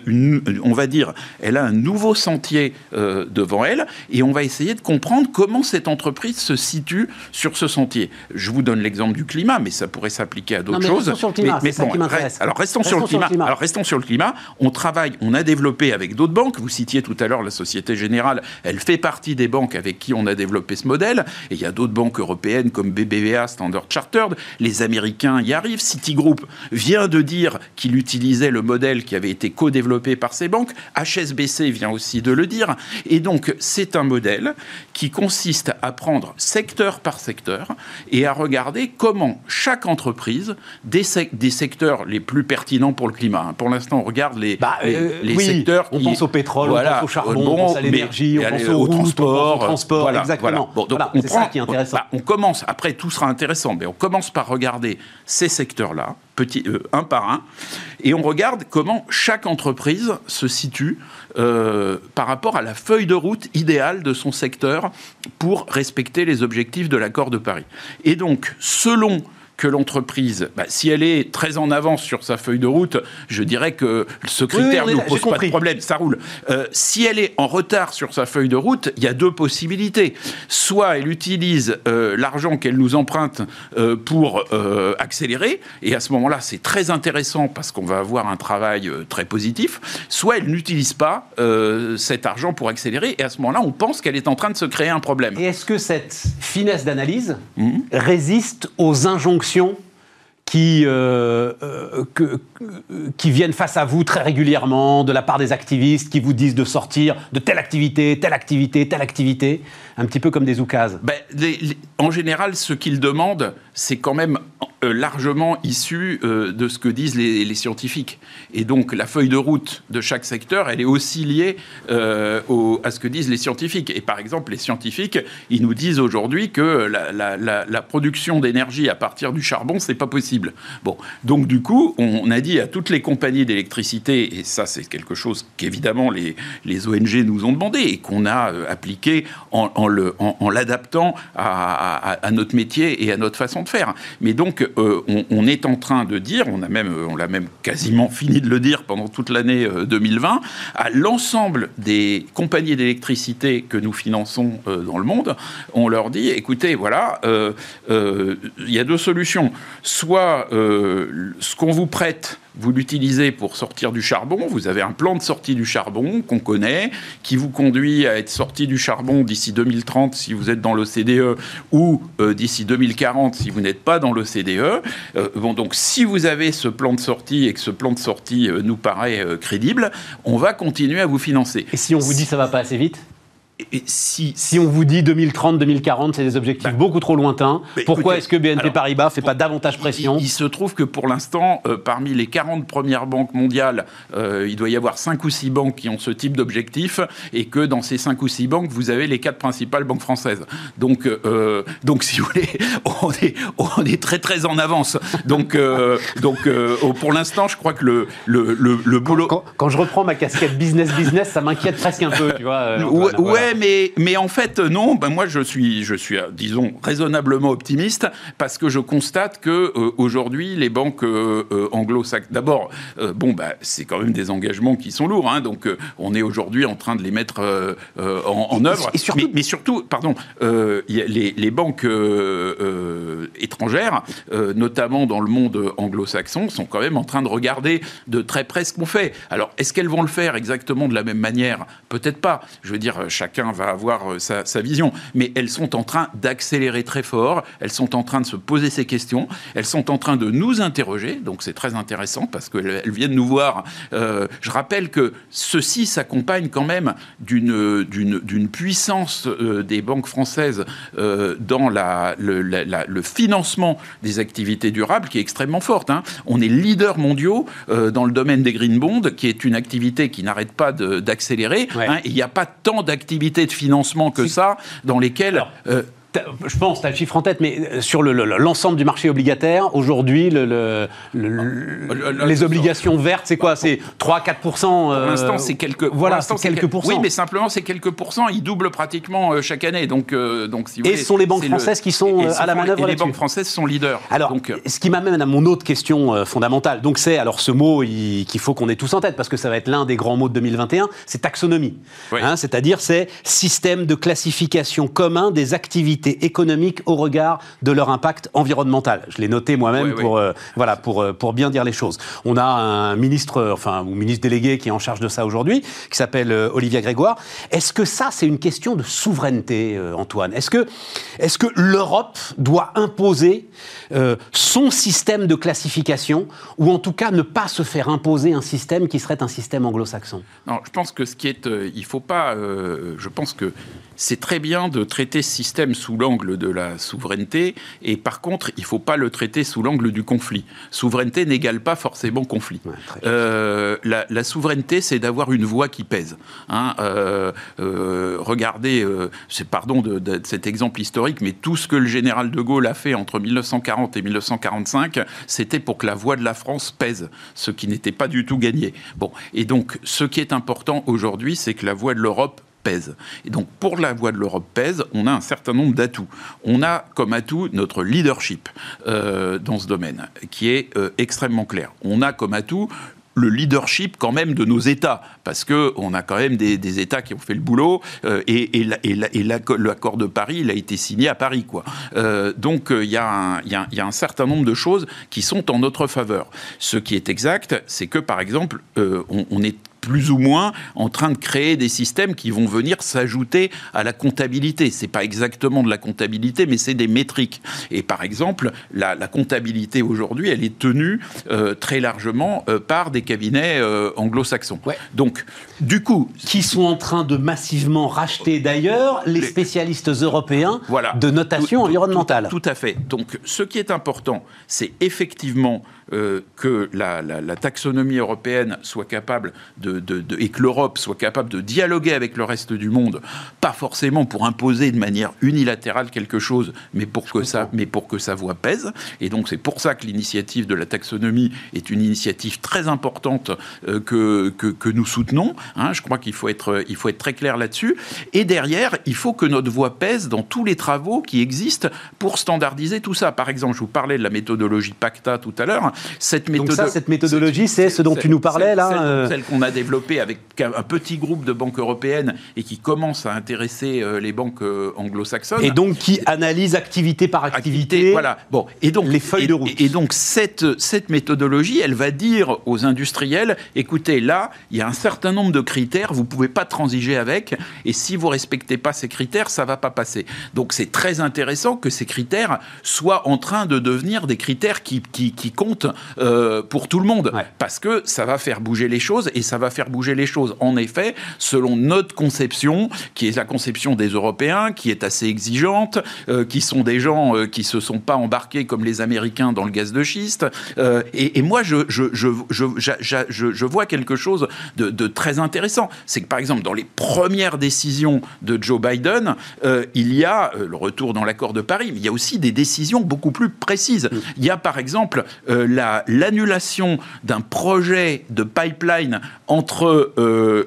on va dire, elle a un nouveau sentier euh, devant elle, et on va essayer de comprendre comment cette entreprise se situe sur ce sentier. Je vous donne l'exemple du climat, mais ça pourrait s'appliquer à d'autres choses. Sur le climat, mais, ça qui m'intéresse. Alors, restons, sur, le climat. Alors, restons sur le climat. On travaille, on a développé avec d'autres banques. Vous citiez tout à l'heure la Société Générale. Elle fait partie des banques avec qui on a développé ce modèle. Et il y a d'autres banques européennes comme BBVA, Standard Chartered. Les Américains y arrivent. Citigroup vient de dire qu'il utilisait le modèle qui avait été co-développé par ces banques. HSBC vient aussi de le dire. Et donc, c'est un modèle qui consiste à prendre secteur par secteur et à regarder comment chaque entreprise, des, secteurs les plus pertinents pour le climat, hein. pour l'instant, on regarde les, bah, euh, secteurs. On pense au pétrole, on pense au charbon, on pense à l'énergie, on pense au, transport, au transport, exactement. c'est ça qui est intéressant. Bah, on commence, après tout sera intéressant, mais on commence par regarder ces secteurs-là, petit, euh, un par un, et on regarde comment chaque entreprise se situe euh, par rapport à la feuille de route idéale de son secteur pour respecter les objectifs de l'accord de Paris. Et donc, selon que l'entreprise, bah, si elle est très en avance sur sa feuille de route, je dirais que ce critère ne pose pas de problème, ça roule. Euh, si elle est en retard sur sa feuille de route, il y a deux possibilités. Soit elle utilise euh, l'argent qu'elle nous emprunte euh, pour accélérer, et à ce moment-là, c'est très intéressant parce qu'on va avoir un travail très positif. Soit elle n'utilise pas cet argent pour accélérer, et à ce moment-là, on pense qu'elle est en train de se créer un problème. Et est-ce que cette finesse d'analyse mmh. résiste aux injonctions qui, euh, euh, qui viennent face à vous très régulièrement de la part des activistes qui vous disent de sortir de telle activité, telle activité, telle activité, un petit peu comme des oukases ben, En général, ce qu'ils demandent, c'est quand même euh, largement issu euh, de ce que disent les, scientifiques. Et donc la feuille de route de chaque secteur, elle est aussi liée euh, à ce que disent les scientifiques. Et par exemple, les scientifiques, ils nous disent aujourd'hui que la, production d'énergie à partir du charbon, c'est pas possible. Bon, donc du coup, on a dit à toutes les compagnies d'électricité, et ça c'est quelque chose qu'évidemment les, les ONG nous ont demandé et qu'on a appliqué en, l'adaptant à, à notre métier et à notre façon de faire. Mais donc euh, on, est en train de dire, on a même, on l'a même quasiment fini de le dire pendant toute l'année 2020, euh, à l'ensemble des compagnies d'électricité que nous finançons euh, dans le monde, on leur dit, écoutez, voilà, il y a deux solutions. Soit ce qu'on vous prête vous l'utilisez pour sortir du charbon, vous avez un plan de sortie du charbon qu'on connaît, qui vous conduit à être sorti du charbon d'ici 2030 si vous êtes dans l'OCDE ou euh, d'ici 2040 si vous n'êtes pas dans l'OCDE. Euh, bon, donc si vous avez ce plan de sortie et que ce plan de sortie euh, nous paraît crédible, on va continuer à vous financer. Et si on vous dit ça va pas assez vite? Et si, si on vous dit 2030, 2040, c'est des objectifs bah, beaucoup trop lointains, bah, pourquoi est-ce que BNP Paribas ne fait pas davantage pression il, se trouve que pour l'instant, euh, parmi les 40 premières banques mondiales, euh, il doit y avoir 5 ou 6 banques qui ont ce type d'objectif, et que dans ces 5 ou 6 banques, vous avez les 4 principales banques françaises. Donc, euh, donc si vous voulez, on est, on est très très en avance. Donc, donc pour l'instant, je crois que le, le, le, boulot... Quand, je reprends ma casquette business-business, ça m'inquiète presque un peu, tu vois. ouais, mais, mais en fait, non, ben moi je suis, je suis, disons, raisonnablement optimiste, parce que je constate que aujourd'hui, les banques anglo-saxonnes, d'abord, bon, bah, c'est quand même des engagements qui sont lourds. Hein, donc, euh, on est aujourd'hui en train de les mettre euh, euh, en, œuvre. mais, surtout, pardon, les, les, banques étrangères, notamment dans le monde anglo-saxon, sont quand même en train de regarder de très près ce qu'on fait. Alors, est-ce qu'elles vont le faire exactement de la même manière? Peut-être pas. Je veux dire, chacun va avoir sa, sa vision. Mais elles sont en train d'accélérer très fort. Elles sont en train de se poser ces questions. Elles sont en train de nous interroger. Donc, c'est très intéressant parce qu'elles viennent nous voir euh, je rappelle que ceci s'accompagne quand même d'une puissance euh, des banques françaises euh, dans la, le, financement des activités durables qui est extrêmement forte. Hein. On est leader mondiaux dans le domaine des green bonds, qui est une activité qui n'arrête pas d'accélérer. Hein. Il n'y a pas tant d'activités de financement que ça dans lesquelles je pense, tu as le chiffre en tête, mais euh, sur l'ensemble du marché obligataire, aujourd'hui, le, les obligations vertes, c'est quoi? C'est 3-4 Pour euh, l'instant, c'est quelques, voilà, quelques pourcents. Oui, mais simplement, c'est quelques pourcents. Ils doublent pratiquement euh, chaque année. Donc, donc si vous et ce sont les banques françaises qui sont à la manœuvre Et les banques françaises sont leaders. Alors, donc, ce qui m'amène à mon autre question fondamentale. Donc, c'est alors ce mot qu'il faut qu'on ait tous en tête, parce que ça va être l'un des grands mots de 2021, c'est taxonomie. Hein, c'est-à-dire, c'est système de classification commun des activités économiques au regard de leur impact environnemental. Je l'ai noté moi-même pour, euh, voilà, pour, euh, pour bien dire les choses. On a un ministre, enfin, ou ministre délégué qui est en charge de ça aujourd'hui, qui s'appelle euh, Olivia Grégoire. Est-ce que ça, c'est une question de souveraineté, Antoine? Est-ce que, est que l'Europe doit imposer son système de classification, ou en tout cas ne pas se faire imposer un système qui serait un système anglo-saxon? Non, je pense que ce qui est, il faut pas, je pense que c'est très bien de traiter ce système sous l'angle de la souveraineté, et par contre, il ne faut pas le traiter sous l'angle du conflit. Souveraineté n'égale pas forcément conflit. Euh, la, souveraineté, c'est d'avoir une voix qui pèse. Hein. Euh, euh, regardez, c'est pardon de, de, cet exemple historique, mais tout ce que le général de Gaulle a fait entre 1940 et 1945, c'était pour que la voix de la France pèse, ce qui n'était pas du tout gagné. Bon, et donc, ce qui est important aujourd'hui, c'est que la voix de l'Europe pèse. Et donc, pour la voix de l'Europe pèse, on a un certain nombre d'atouts. On a comme atout notre leadership euh, dans ce domaine, qui est euh, extrêmement clair. On a comme atout le leadership quand même de nos États, parce que on a quand même des, États qui ont fait le boulot, euh, et, et, l'accord de Paris, il a été signé à Paris, quoi. donc il y, a un certain nombre de choses qui sont en notre faveur. Ce qui est exact, c'est que par exemple, on, est plus ou moins en train de créer des systèmes qui vont venir s'ajouter à la comptabilité. C'est pas exactement de la comptabilité, mais c'est des métriques. Et par exemple, la, comptabilité aujourd'hui, elle est tenue euh, très largement euh, par des cabinets euh, anglo-saxons. Donc, du coup, qui sont en train de massivement racheter d'ailleurs les, spécialistes européens de notation environnementale. tout à fait. Donc, ce qui est important, c'est effectivement que la, taxonomie européenne soit capable de, et que l'Europe soit capable de dialoguer avec le reste du monde, pas forcément pour imposer de manière unilatérale quelque chose, mais pour que ça, mais pour que sa voix pèse. Et donc c'est pour ça que l'initiative de la taxonomie est une initiative très importante euh, que, que, nous soutenons. Hein. je crois qu'il faut être il faut être très clair là-dessus. Et derrière, il faut que notre voix pèse dans tous les travaux qui existent pour standardiser tout ça. Par exemple, je vous parlais de la méthodologie PACTA tout à l'heure. Cette, méthode... ça, cette méthodologie, c'est ce dont tu nous parlais là Celle, euh qu'on a développée avec un petit groupe de banques européennes et qui commence à intéresser euh, les banques euh, anglo-saxonnes. Et donc qui analyse activité par activité, voilà. bon, et donc, les feuilles de route. Et, donc cette, cette méthodologie, elle va dire aux industriels, écoutez, là, il y a un certain nombre de critères, vous ne pouvez pas transiger avec, et si vous respectez pas ces critères, ça va pas passer. Donc c'est très intéressant que ces critères soient en train de devenir des critères qui, qui, qui comptent euh, pour tout le monde, parce que ça va faire bouger les choses et ça va va faire bouger les choses. En effet, selon notre conception, qui est la conception des Européens, qui est assez exigeante, euh, qui sont des gens euh, qui se sont pas embarqués comme les Américains dans le gaz de schiste. Euh, et, moi, je, je, je, je, vois quelque chose de, de très intéressant. C'est que, par exemple, dans les premières décisions de Joe Biden, il y a le retour dans l'accord de Paris, mais il y a aussi des décisions beaucoup plus précises. Il y a, par exemple, l'annulation d'un projet de pipeline entre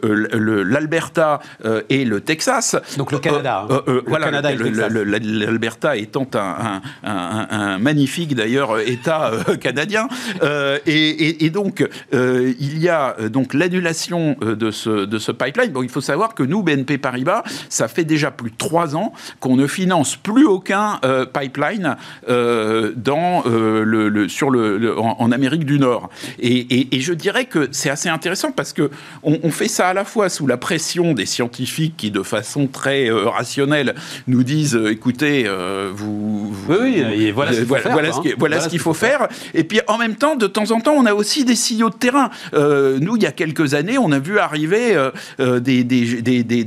l'Alberta et le Texas. Donc le Canada. Voilà, l'Alberta étant un, magnifique d'ailleurs État euh, canadien. Euh, et, donc euh, il y a donc l'annulation de ce, de ce pipeline. Bon, il faut savoir que nous, BNP Paribas, ça fait déjà plus de trois ans qu'on ne finance plus aucun pipeline dans, le, sur le, en, Amérique du Nord. Et, je dirais que c'est assez intéressant parce que on, fait ça à la fois sous la pression des scientifiques qui, de façon très rationnelle, nous disent écoutez, vous, oui, oui, et voilà, voilà, ce qu'il faut faire. Et puis en même temps, de temps en temps, on a aussi des signaux de terrain. Euh, nous, il y a quelques années, on a vu arriver euh, euh, des, des, des,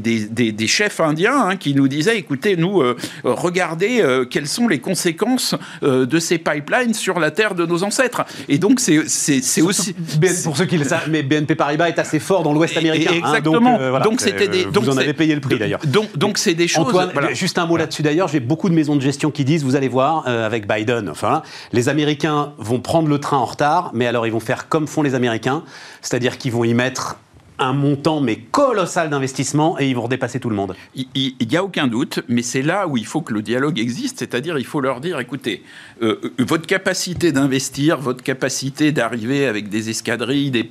des, chefs indiens hein, qui nous disaient, écoutez, nous, regardez quelles sont les conséquences de ces pipelines sur la terre de nos ancêtres. Et donc, c'est aussi... Pour ceux qui le savent, mais BNP Paribas est assez fort dans l'Ouest américain. Hein, exactement. donc, c'était des... Vous en avez payé le prix, d'ailleurs. Donc, donc c'est des choses... Antoine, juste un mot là-dessus, d'ailleurs. J'ai beaucoup de maisons de gestion qui disent, vous allez voir, avec Biden, enfin, les Américains vont prendre le train en retard, mais alors ils vont faire comme font les Américains, c'est-à-dire qu'ils vont y mettre un montant mais colossal d'investissement et ils vont redépasser tout le monde. Il n'y a aucun doute, mais c'est là où il faut que le dialogue existe, c'est-à-dire il faut leur dire, écoutez, euh, euh, votre capacité d'investir, votre capacité d'arriver avec des escadrilles, des,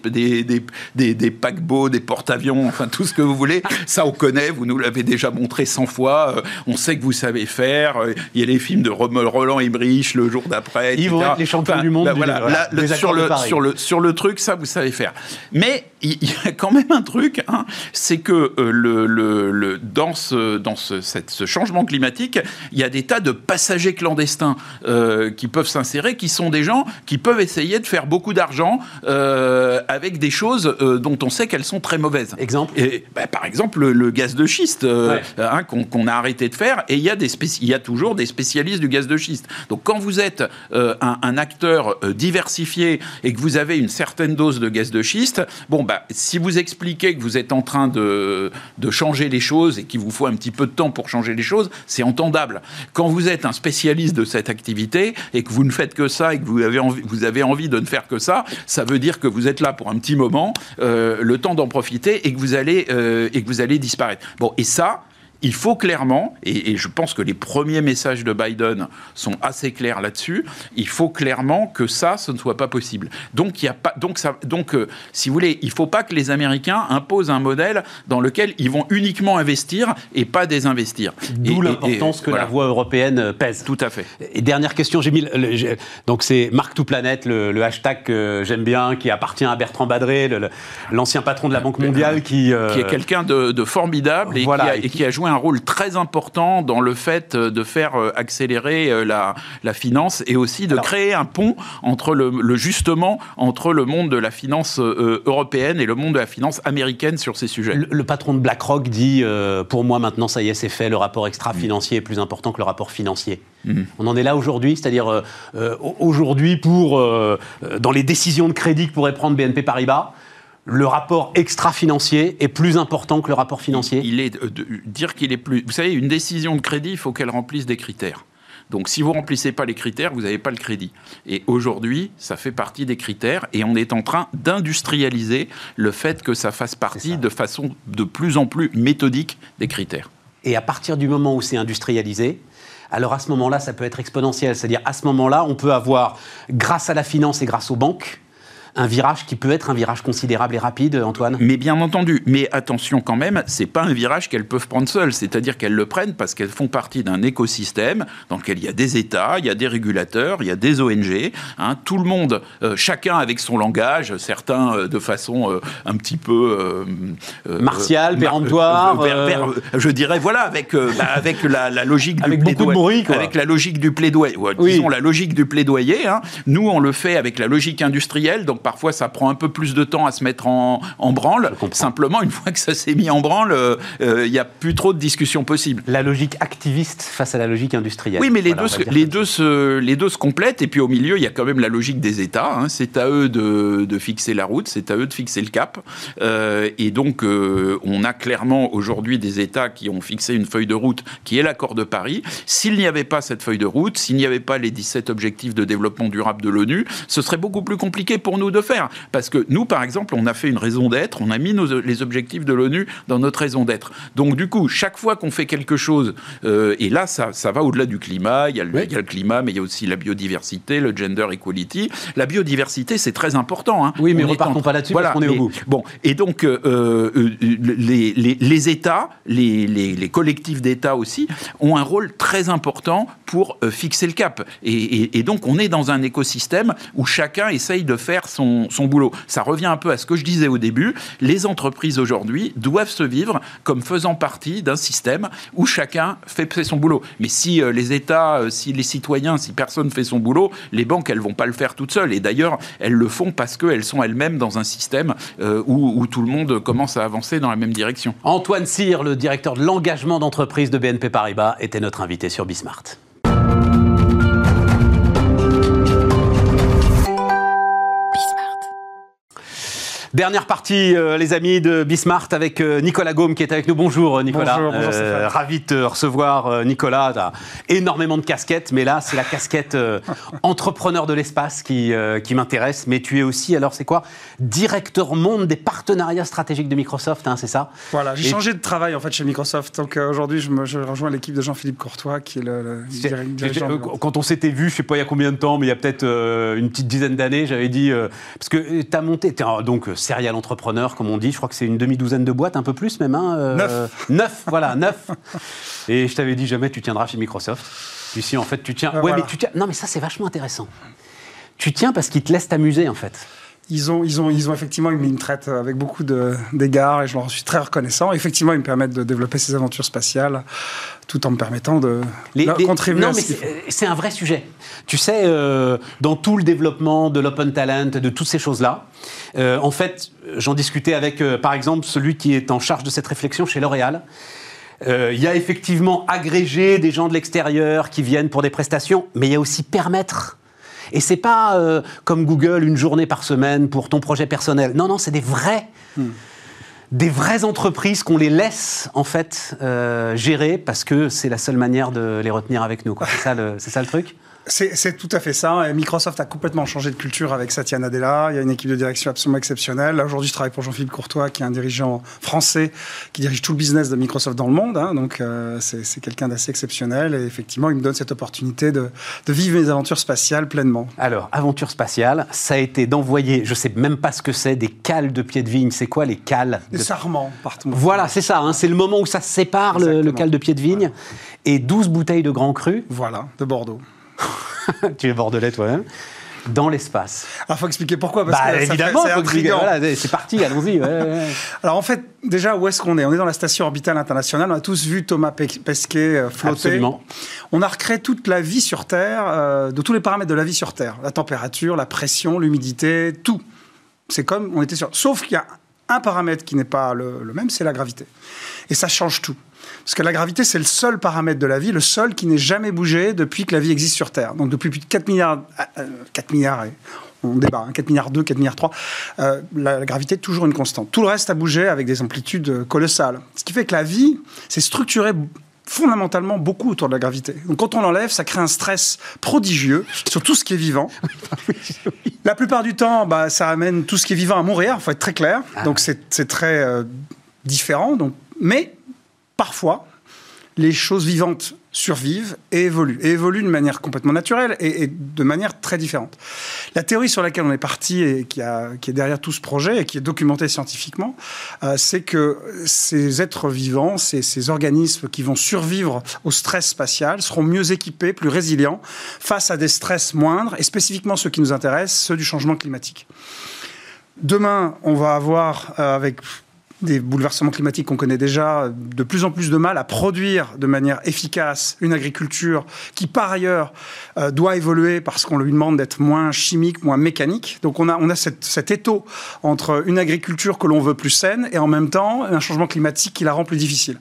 des, des, paquebots, des porte-avions, enfin tout ce que vous voulez, ça on connaît, vous nous l'avez déjà montré 100 fois, euh, on sait que vous savez faire, il y a les films de Roland Emmerich le jour d'après, Ils vont être les champions du monde. voilà, sur, le, sur, le, sur le truc, ça vous savez faire. Mais il y a quand même un truc, hein, c'est que le, le, dans, ce, dans ce, cette, ce, changement climatique, il y a des tas de passagers clandestins. Euh, qui peuvent s'insérer, qui sont des gens qui peuvent essayer de faire beaucoup d'argent euh, avec des choses euh, dont on sait qu'elles sont très mauvaises. Exemple et, bah, Par exemple, le, gaz de schiste hein, qu'on a arrêté de faire, et il y, a des il y a toujours des spécialistes du gaz de schiste. Donc quand vous êtes un, acteur diversifié et que vous avez une certaine dose de gaz de schiste, bon, bah, si vous expliquez que vous êtes en train de, de changer les choses et qu'il vous faut un petit peu de temps pour changer les choses, c'est entendable. Quand vous êtes un spécialiste de cette activité, et que vous ne faites que ça et que vous avez envie, vous avez envie de ne faire que ça, ça veut dire que vous êtes là pour un petit moment, euh, le temps d'en profiter et que vous allez euh, et que vous allez disparaître. Bon, et ça, il faut clairement, et, je pense que les premiers messages de Biden sont assez clairs là-dessus, il faut clairement que ça, ce ne soit pas possible. Donc, il y a pas, donc, ça, donc euh, si vous voulez, il ne faut pas que les Américains imposent un modèle dans lequel ils vont uniquement investir et pas désinvestir. D'où l'importance que la voix européenne pèse. Tout à fait. Et dernière question, j'ai mis, donc c'est Marc to Planet, le, hashtag que j'aime bien, qui appartient à Bertrand Badré, l'ancien patron de la Banque mondiale, qui... Euh, qui est quelqu'un de, formidable et, qui a, et qui a joué un un rôle très important dans le fait euh, de faire euh, accélérer euh, la, la finance et aussi de créer un pont entre le, justement entre le monde de la finance européenne et le monde de la finance américaine sur ces sujets. Le, patron de BlackRock dit pour moi maintenant ça y est c'est fait, le rapport extra-financier est plus important que le rapport financier. Mmh. On en est là aujourd'hui, c'est-à-dire aujourd'hui pour dans les décisions de crédit que pourrait prendre BNP Paribas le rapport extra-financier est plus important que le rapport financier? Il est euh, de, dire qu'il est plus. Vous savez, une décision de crédit, il faut qu'elle remplisse des critères. Donc si vous remplissez pas les critères, vous n'avez pas le crédit. Et aujourd'hui, ça fait partie des critères et on est en train d'industrialiser le fait que ça fasse partie de façon de plus en plus méthodique des critères. Et à partir du moment où c'est industrialisé, alors à ce moment-là, ça peut être exponentiel. C'est-à-dire à ce moment-là, on peut avoir, grâce à la finance et grâce aux banques, un virage qui peut être un virage considérable et rapide, Antoine? Mais bien entendu, mais attention quand même, c'est pas un virage qu'elles peuvent prendre seules, c'est-à-dire qu'elles le prennent parce qu'elles font partie d'un écosystème dans lequel il y a des États, il y a des régulateurs, il y a des ONG, hein, tout le monde, euh, chacun avec son langage, certains euh, de façon euh, un petit peu martial, péremptoire, je dirais voilà avec bah, avec la, logique du plaidoyer, avec la logique du plaidoyer, disons la logique du plaidoyer. Hein. nous on le fait avec la logique industrielle, donc parfois ça prend un peu plus de temps à se mettre en, en branle. Simplement, une fois que ça s'est mis en branle, euh, il n'y a plus trop de discussions possibles. La logique activiste face à la logique industrielle. Oui, mais les, deux, les, deux se, les deux se complètent. Et puis au milieu, il y a quand même la logique des États. Hein. C'est à eux de, de, fixer la route, c'est à eux de fixer le cap. Euh, et donc, euh, on a clairement aujourd'hui des États qui ont fixé une feuille de route qui est l'accord de Paris. S'il n'y avait pas cette feuille de route, s'il n'y avait pas les 17 objectifs de développement durable de l'ONU, ce serait beaucoup plus compliqué pour nous de faire. Parce que nous, par exemple, on a fait une raison d'être, on a mis nos, les objectifs de l'ONU dans notre raison d'être. Donc, du coup, chaque fois qu'on fait quelque chose, euh, et là, ça, ça va au-delà du climat, il y, a le, il y, a le, climat, mais il y a aussi la biodiversité, le gender equality. La biodiversité, c'est très important. Hein. Oui, mais on repartons pas là-dessus voilà, parce qu'on est au bout. Bon, et donc, euh, euh, les, les, les, États, les, les collectifs d'États aussi, ont un rôle très important pour euh, fixer le cap. Et, et, et, donc, on est dans un écosystème où chacun essaye de faire son, son boulot. Ça revient un peu à ce que je disais au début. Les entreprises aujourd'hui doivent se vivre comme faisant partie d'un système où chacun fait son boulot. Mais si euh, les États, euh, si les citoyens, si personne fait son boulot, les banques, elles vont pas le faire toutes seules. Et d'ailleurs, elles le font parce qu'elles sont elles-mêmes dans un système euh, où, tout le monde commence à avancer dans la même direction. Antoine Cyr, le directeur de l'engagement d'entreprise de BNP Paribas, était notre invité sur Bismart. Dernière partie, euh, les amis de Bismart, avec euh, Nicolas Gaume qui est avec nous. Bonjour Nicolas. Bonjour, bonjour euh, ravi de te recevoir euh, Nicolas. Tu as énormément de casquettes, mais là c'est la casquette euh, entrepreneur de l'espace qui, qui m'intéresse. Mais tu es aussi, alors c'est quoi Directeur monde des partenariats stratégiques de Microsoft, hein, c'est ça? Voilà, j'ai changé de travail en fait chez Microsoft. Donc aujourd'hui je, je, rejoins l'équipe de Jean-Philippe Courtois qui est le, le dirigeant. Quand on s'était vu, je sais pas il y a combien de temps, mais il y a peut-être une petite dizaine d'années, j'avais dit, parce que tu as monté, donc serial entrepreneur, comme on dit. Je crois que c'est une demi-douzaine de boîtes, un peu plus même. Hein, euh, neuf. Neuf, voilà, neuf. Et je t'avais dit jamais tu tiendras chez Microsoft. Puis si, en fait, tu tiens. Euh, ouais, voilà. mais tu tiens. Non, mais ça, c'est vachement intéressant. Tu tiens parce qu'ils te laissent t'amuser, en fait. Ils ont, ils, ont, ils ont effectivement une ligne traite avec beaucoup d'égards et je leur suis très reconnaissant. Effectivement, ils me permettent de développer ces aventures spatiales tout en me permettant de les, les, contribuer non, mais c'est un vrai sujet. Tu sais, euh, dans tout le développement de l'open talent, de toutes ces choses-là, euh, en fait, j'en discutais avec, euh, par exemple, celui qui est en charge de cette réflexion chez L'Oréal. Il y a effectivement agrégé des gens de l'extérieur qui viennent pour des prestations, mais il y a aussi permettre et c'est pas euh, comme Google une journée par semaine pour ton projet personnel. Non, non, c'est des vrais. Hmm. Des vraies entreprises qu'on les laisse en fait euh, gérer parce que c'est la seule manière de les retenir avec nous. C'est ça, ça le truc? C'est tout à fait ça. Et Microsoft a complètement changé de culture avec Satya Nadella. Il y a une équipe de direction absolument exceptionnelle. Aujourd'hui, je travaille pour Jean-Philippe Courtois, qui est un dirigeant français qui dirige tout le business de Microsoft dans le monde. Hein. Donc, euh, c'est quelqu'un d'assez exceptionnel. Et effectivement, il me donne cette opportunité de, de, vivre mes aventures spatiales pleinement. Alors, aventure spatiale, ça a été d'envoyer, je sais même pas ce que c'est, des cales de pied de vigne. C'est quoi les cales Des de... sarments, partout. Voilà, c'est ça. Hein. C'est le moment où ça sépare le, le, cal de pied de vigne. Voilà. Et 12 bouteilles de grand cru. Voilà, de Bordeaux. tu es bordelais toi-même dans l'espace. Alors, il faut expliquer pourquoi. Parce bah, que évidemment, c'est intriguant. Voilà, c'est parti, allons-y. Ouais, ouais. Alors, en fait, déjà, où est-ce qu'on est? On est dans la station orbitale internationale. On a tous vu Thomas Pesquet euh, flotter. Absolument. On a recréé toute la vie sur Terre, euh, de tous les paramètres de la vie sur Terre. La température, la pression, l'humidité, tout. C'est comme on était sur. Sauf qu'il y a un paramètre qui n'est pas le, le même, c'est la gravité. Et ça change tout. Parce que la gravité, c'est le seul paramètre de la vie, le seul qui n'ait jamais bougé depuis que la vie existe sur Terre. Donc depuis plus de 4 milliards, euh, 4 milliards, on débat, hein, 4 milliards 2, 4 milliards 3, euh, la, la, gravité est toujours une constante. Tout le reste a bougé avec des amplitudes colossales. Ce qui fait que la vie s'est structurée fondamentalement beaucoup autour de la gravité. Donc quand on l'enlève, ça crée un stress prodigieux sur tout ce qui est vivant. La plupart du temps, bah, ça amène tout ce qui est vivant à mourir, il faut être très clair. Ah. Donc c'est très euh, différent. Donc, mais parfois, les choses vivantes survivent et évoluent, et évoluent de manière complètement naturelle et, de manière très différente. La théorie sur laquelle on est parti et qui, est derrière tout ce projet et qui est documentée scientifiquement, euh, c'est que ces êtres vivants, ces, ces, organismes qui vont survivre au stress spatial seront mieux équipés, plus résilients face à des stress moindres, et spécifiquement ceux qui nous intéressent, ceux du changement climatique. Demain, on va avoir, euh, avec des bouleversements climatiques qu'on connaît déjà, de plus en plus de mal à produire de manière efficace une agriculture qui, par ailleurs, euh, doit évoluer parce qu'on lui demande d'être moins chimique, moins mécanique. Donc on a, on a cette, cet étau entre une agriculture que l'on veut plus saine et en même temps un changement climatique qui la rend plus difficile.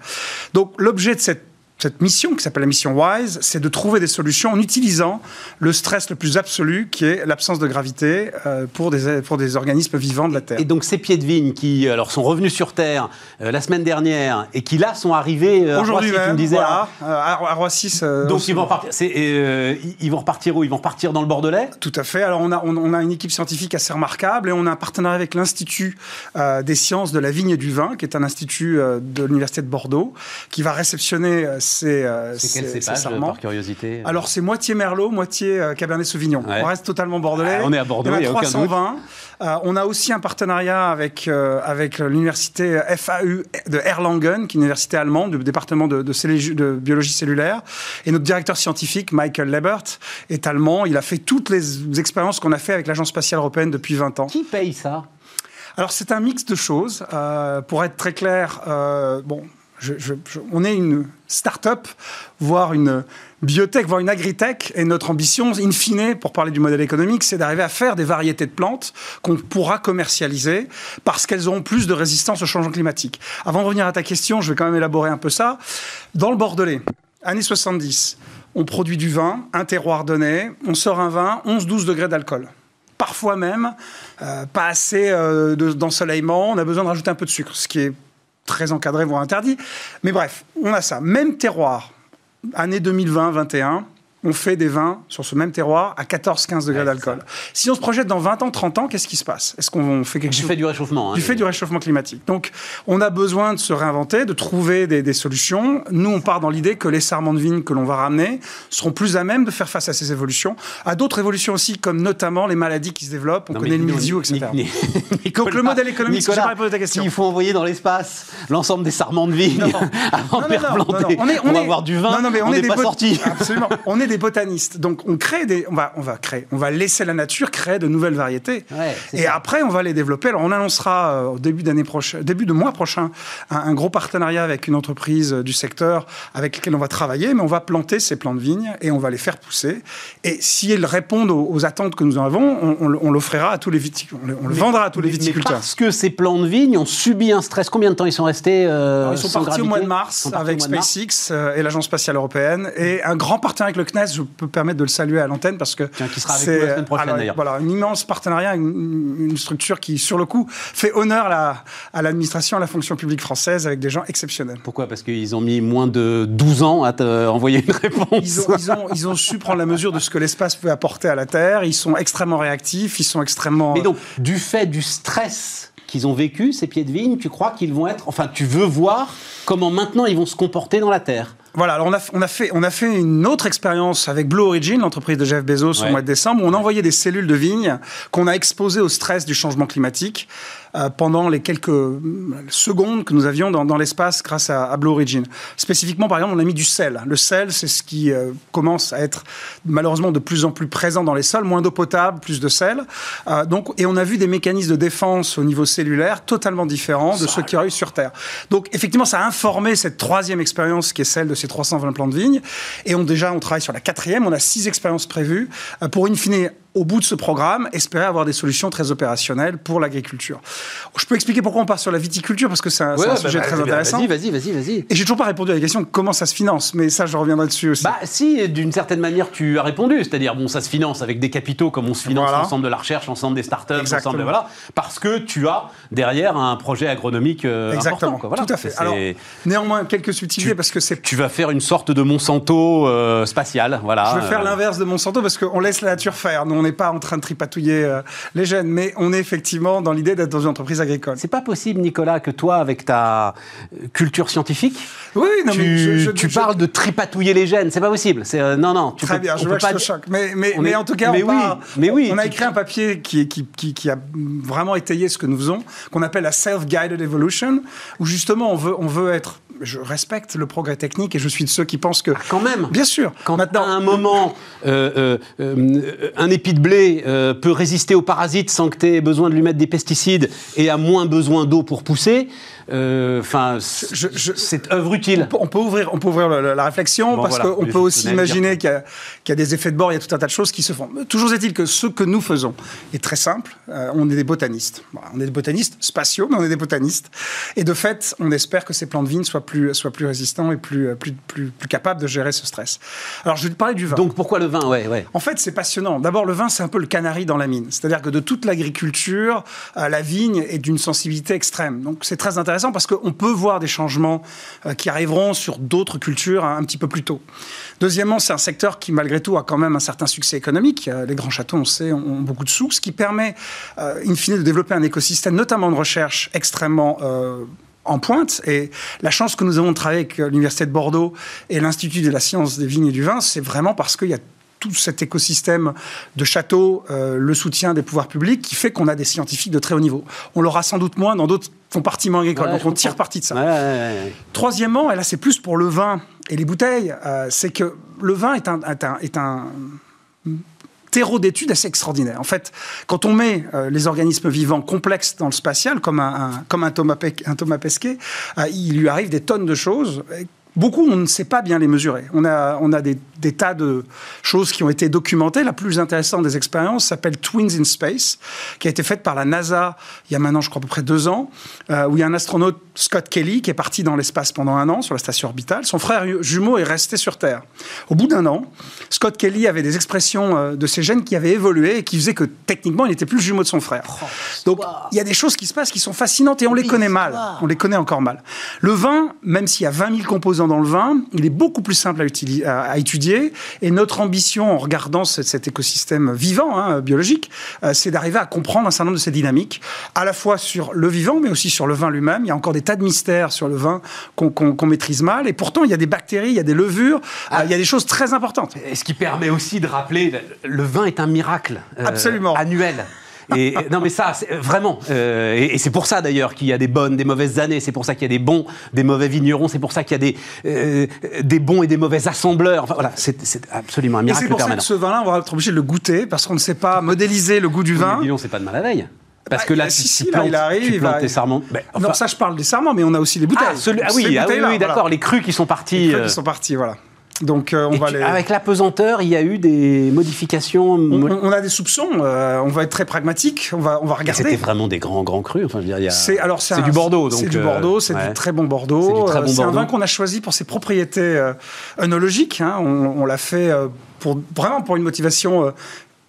Donc l'objet de cette cette mission, qui s'appelle la mission WISE, c'est de trouver des solutions en utilisant le stress le plus absolu, qui est l'absence de gravité euh, pour, des, pour des organismes vivants de la Terre. Et donc ces pieds de vigne qui alors, sont revenus sur Terre euh, la semaine dernière et qui là sont arrivés euh, aujourd'hui même, tu me disais, voilà, à, à Roissy. donc ils vont, repartir, ils vont repartir où? Ils vont repartir dans le Bordelais? Tout à fait. Alors on a, on, a une équipe scientifique assez remarquable et on a un partenariat avec l'Institut des sciences de la vigne et du vin, qui est un institut de l'Université de Bordeaux, qui va réceptionner c'est euh, quel cépage, par curiosité euh Alors, c'est moitié Merlot, moitié euh, Cabernet Sauvignon. On reste totalement bordelais. Ah, on est à Bordeaux, il y, a 320. on a aussi un partenariat avec, avec l'université FAU de Erlangen, qui est une université allemande, du département de, de, biologie cellulaire. Et notre directeur scientifique, Michael Lebert, est allemand. Il a fait toutes les expériences qu'on a fait avec l'Agence spatiale européenne depuis 20 ans. Qui paye ça? Alors c'est un mix de choses. pour être très clair, bon, on est une start-up, voire une biotech, voire une agritech. Et notre ambition, in fine, pour parler du modèle économique, c'est d'arriver à faire des variétés de plantes qu'on pourra commercialiser parce qu'elles auront plus de résistance au changement climatique. Avant de revenir à ta question, je vais quand même élaborer un peu ça. Dans le Bordelais, années 70, on produit du vin, un terroir donné, on sort un vin, 11-12 degrés d'alcool parfois même euh, pas assez euh, d'ensoleillement, on a besoin de rajouter un peu de sucre, ce qui est très encadré, voire interdit. Mais bref, on a ça. Même terroir, année 2020-21, on fait des vins sur ce même terroir à 14-15 degrés d'alcool. Si on se projette dans 20 ans, 30 ans, qu'est-ce qui se passe? Est-ce qu'on fait quelque du chose? fait du réchauffement. Hein, du fait du réchauffement climatique. Donc, on a besoin de se réinventer, de trouver des, solutions. Nous, on part dans l'idée que les sarments de vigne que l'on va ramener seront plus à même de faire face à ces évolutions, à d'autres évolutions aussi, comme notamment les maladies qui se développent. On connaît le mildiou, etc. Donc, le modèle économique, Nicolas, à ta question. Il faut envoyer dans l'espace l'ensemble des sarments de vigne avant de les replanter. On, est, on, avoir du vin. Non, mais on, est, pas sorti. Absolument. On est des botanistes. Donc, on crée des, on va, on va créer, on va laisser la nature créer de nouvelles variétés. et après, on va les développer. Alors, on annoncera euh, au début d'année prochaine, début de mois prochain, un, gros partenariat avec une entreprise euh, du secteur avec laquelle on va travailler, mais on va planter ces plants de vigne et on va les faire pousser. Et si elles répondent aux, attentes que nous en avons, on, l'offrira à tous les viticulteurs, on, le vendra à tous les viticulteurs. Parce que ces plants de vigne ont subi un stress. Combien de temps ils sont restés euh, Ils sont partis au mois de mars avec SpaceX et l'Agence spatiale européenne et un grand partenariat avec le CNES. Je peux permettre de le saluer à l'antenne parce que qui sera avec nous la semaine prochaine d'ailleurs. Voilà, un immense partenariat, une, structure qui, sur le coup, fait honneur à l'administration, à la fonction publique française avec des gens exceptionnels. Pourquoi? Parce qu'ils ont mis moins de 12 ans à envoyer une réponse. Ils ont, ils, ont, ils ont, su prendre la mesure de ce que l'espace peut apporter à la Terre. Ils sont extrêmement réactifs, ils sont extrêmement. Mais donc, du fait du stress qu'ils ont vécu, ces pieds de vigne, tu crois qu'ils vont être. Enfin, tu veux voir comment maintenant ils vont se comporter dans la Terre? Voilà, alors on a, on a, fait, on a fait une autre expérience avec Blue Origin, l'entreprise de Jeff Bezos, au mois de décembre, où on a envoyé des cellules de vigne qu'on a exposées au stress du changement climatique. Euh, pendant les quelques secondes que nous avions dans, l'espace grâce à, Blue Origin. Spécifiquement, par exemple, on a mis du sel. Le sel, c'est ce qui euh, commence à être malheureusement de plus en plus présent dans les sols, moins d'eau potable, plus de sel. Euh, donc, et on a vu des mécanismes de défense au niveau cellulaire totalement différents de ceux qu'il y aurait eu sur Terre. Donc, effectivement, ça a informé cette troisième expérience qui est celle de ces 320 plants de vigne. Et on, déjà, on travaille sur la quatrième. On a six expériences prévues pour, in fine, au bout de ce programme, espérer avoir des solutions très opérationnelles pour l'agriculture. Je peux expliquer pourquoi on part sur la viticulture, parce que c'est un, bah, sujet très intéressant. Vas-y, vas-y, vas-y. Et j'ai toujours pas répondu à la question comment ça se finance, mais ça, je reviendrai dessus aussi. Bah, si, d'une certaine manière, tu as répondu. C'est-à-dire, bon, ça se finance avec des capitaux, comme on se finance l'ensemble de la recherche, l'ensemble des startups, l'ensemble de. Voilà. Parce que tu as derrière un projet agronomique euh, Exactement. Important, Voilà. Tout à fait. Alors, néanmoins, quelques subtilités, parce que c'est. Tu vas faire une sorte de Monsanto euh, spatial, voilà. Je vais faire l'inverse de Monsanto, parce qu'on laisse la nature faire. Nous, on n'est pas en train de triper patouiller euh, les jeunes, mais on est effectivement dans l'idée d'être dans une entreprise agricole. C'est pas possible, Nicolas, que toi, avec ta euh, culture scientifique, oui, non, tu, mais je, tu parles de tripatouiller les gènes. C'est pas possible. C'est euh, non, non. Tu Très bien, je vois que je choque. Mais, mais, mais en tout cas, mais on, oui, mais oui, on a écrit un papier qui, qui, qui, qui, a vraiment étayé ce que nous faisons, qu'on appelle la self-guided evolution, où justement on veut, on veut être je respecte le progrès technique et je suis de ceux qui pensent que. Ah, quand même Bien sûr Quand Maintenant, à un moment, euh, un épi de blé peut résister aux parasites sans que tu aies besoin de lui mettre des pesticides et a moins besoin d'eau pour pousser, euh, enfin, cette œuvre utile on peut, ouvrir, on peut ouvrir la, réflexion parce qu'on peut aussi imaginer qu'il y, a des effets de bord, il y a tout un tas de choses qui se font. Toujours est-il que ce que nous faisons est très simple. Euh, on est des botanistes. on est des botanistes spatiaux, mais on est des botanistes. Et de fait, on espère que ces plantes vignes soient plus, soient plus résistants et plus, plus, plus, plus capables de gérer ce stress. Alors, je vais te parler du vin. Donc, pourquoi le vin? Ouais, ouais. En fait, c'est passionnant. D'abord, le vin, c'est un peu le canari dans la mine. C'est-à-dire que de toute l'agriculture, euh, la vigne est d'une sensibilité extrême. Donc, c'est très intéressant parce qu'on peut voir des changements euh, qui arriveront sur d'autres cultures hein, un petit peu plus tôt. Deuxièmement, c'est un secteur qui, malgré tout, a quand même un certain succès économique. Euh, les grands châteaux, on sait, ont beaucoup de sous, ce qui permet, in fine, de développer un écosystème, notamment de recherche, extrêmement en pointe. Et la chance que nous avons de travailler avec l'Université de Bordeaux et l'Institut de la science des vignes et du vin, c'est vraiment parce qu'il y a tout cet écosystème de châteaux, euh, le soutien des pouvoirs publics qui fait qu'on a des scientifiques de très haut niveau. On l'aura sans doute moins dans d'autres compartiments agricoles, donc on tire parti de ça. Troisièmement, et là c'est plus pour le vin et les bouteilles, euh, c'est que le vin est un, est un, terreau d'études assez extraordinaire. En fait, quand on met euh, les organismes vivants complexes dans le spatial, comme un, comme un Thomas, un Thomas Pesquet, il lui arrive des tonnes de choses. Beaucoup, on ne sait pas bien les mesurer. On a, on a des des tas de choses qui ont été documentées. La plus intéressante des expériences s'appelle Twins in Space, qui a été faite par la NASA il y a maintenant, je crois, à peu près deux ans, euh, où il y a un astronaute, Scott Kelly, qui est parti dans l'espace pendant un an sur la station orbitale. Son frère jumeau est resté sur Terre. Au bout d'un an, Scott Kelly avait des expressions euh, de ses gènes qui avaient évolué et qui faisaient que techniquement, il n'était plus le jumeau de son frère. Oh, Donc, il y a des choses qui se passent qui sont fascinantes et on les connaît mal. On les connaît encore mal. Le vin, même s'il y a 20 000 composants dans le vin, il est beaucoup plus simple à, à étudier et notre ambition, en regardant cet écosystème vivant, hein, biologique, euh, c'est d'arriver à comprendre un certain nombre de ces dynamiques, à la fois sur le vivant, mais aussi sur le vin lui-même. Il y a encore des tas de mystères sur le vin qu'on maîtrise mal. Et pourtant, il y a des bactéries, il y a des levures, euh, il y a des choses très importantes. Et ce qui permet aussi de rappeler, le vin est un miracle euh, Absolument. annuel. Et, non, mais ça, vraiment. Euh, et, c'est pour ça d'ailleurs qu'il y a des bonnes, des mauvaises années. C'est pour ça qu'il y a des bons, des mauvais vignerons. C'est pour ça qu'il y a des, euh, des bons et des mauvais assembleurs. Enfin voilà, c'est absolument un miracle Et c'est pour ça que ce vin-là, on va être obligé de le goûter parce qu'on ne sait pas modéliser le goût du vin. Mais c'est pas de mal à veille. Parce bah, que là, si, si, là, il arrive, tu plantes tes sarments. Ben, non, ça, je parle des sarments, mais on a aussi les bouteilles. Ah, ah oui, ah oui, d'accord, les crus qui sont partis. Les crus qui euh, sont partis, voilà. Donc, euh, on va Avec la pesanteur, il y a eu des modifications. On, a des soupçons. Euh, on va être très pragmatique. On va, on va regarder. C'était vraiment des grands, grands crus. Enfin, c'est alors c'est du Bordeaux. C'est du Bordeaux. C'est du très bon Bordeaux. C'est un vin qu'on a choisi pour ses propriétés œnologiques. Hein. On, on l'a fait pour, vraiment pour une motivation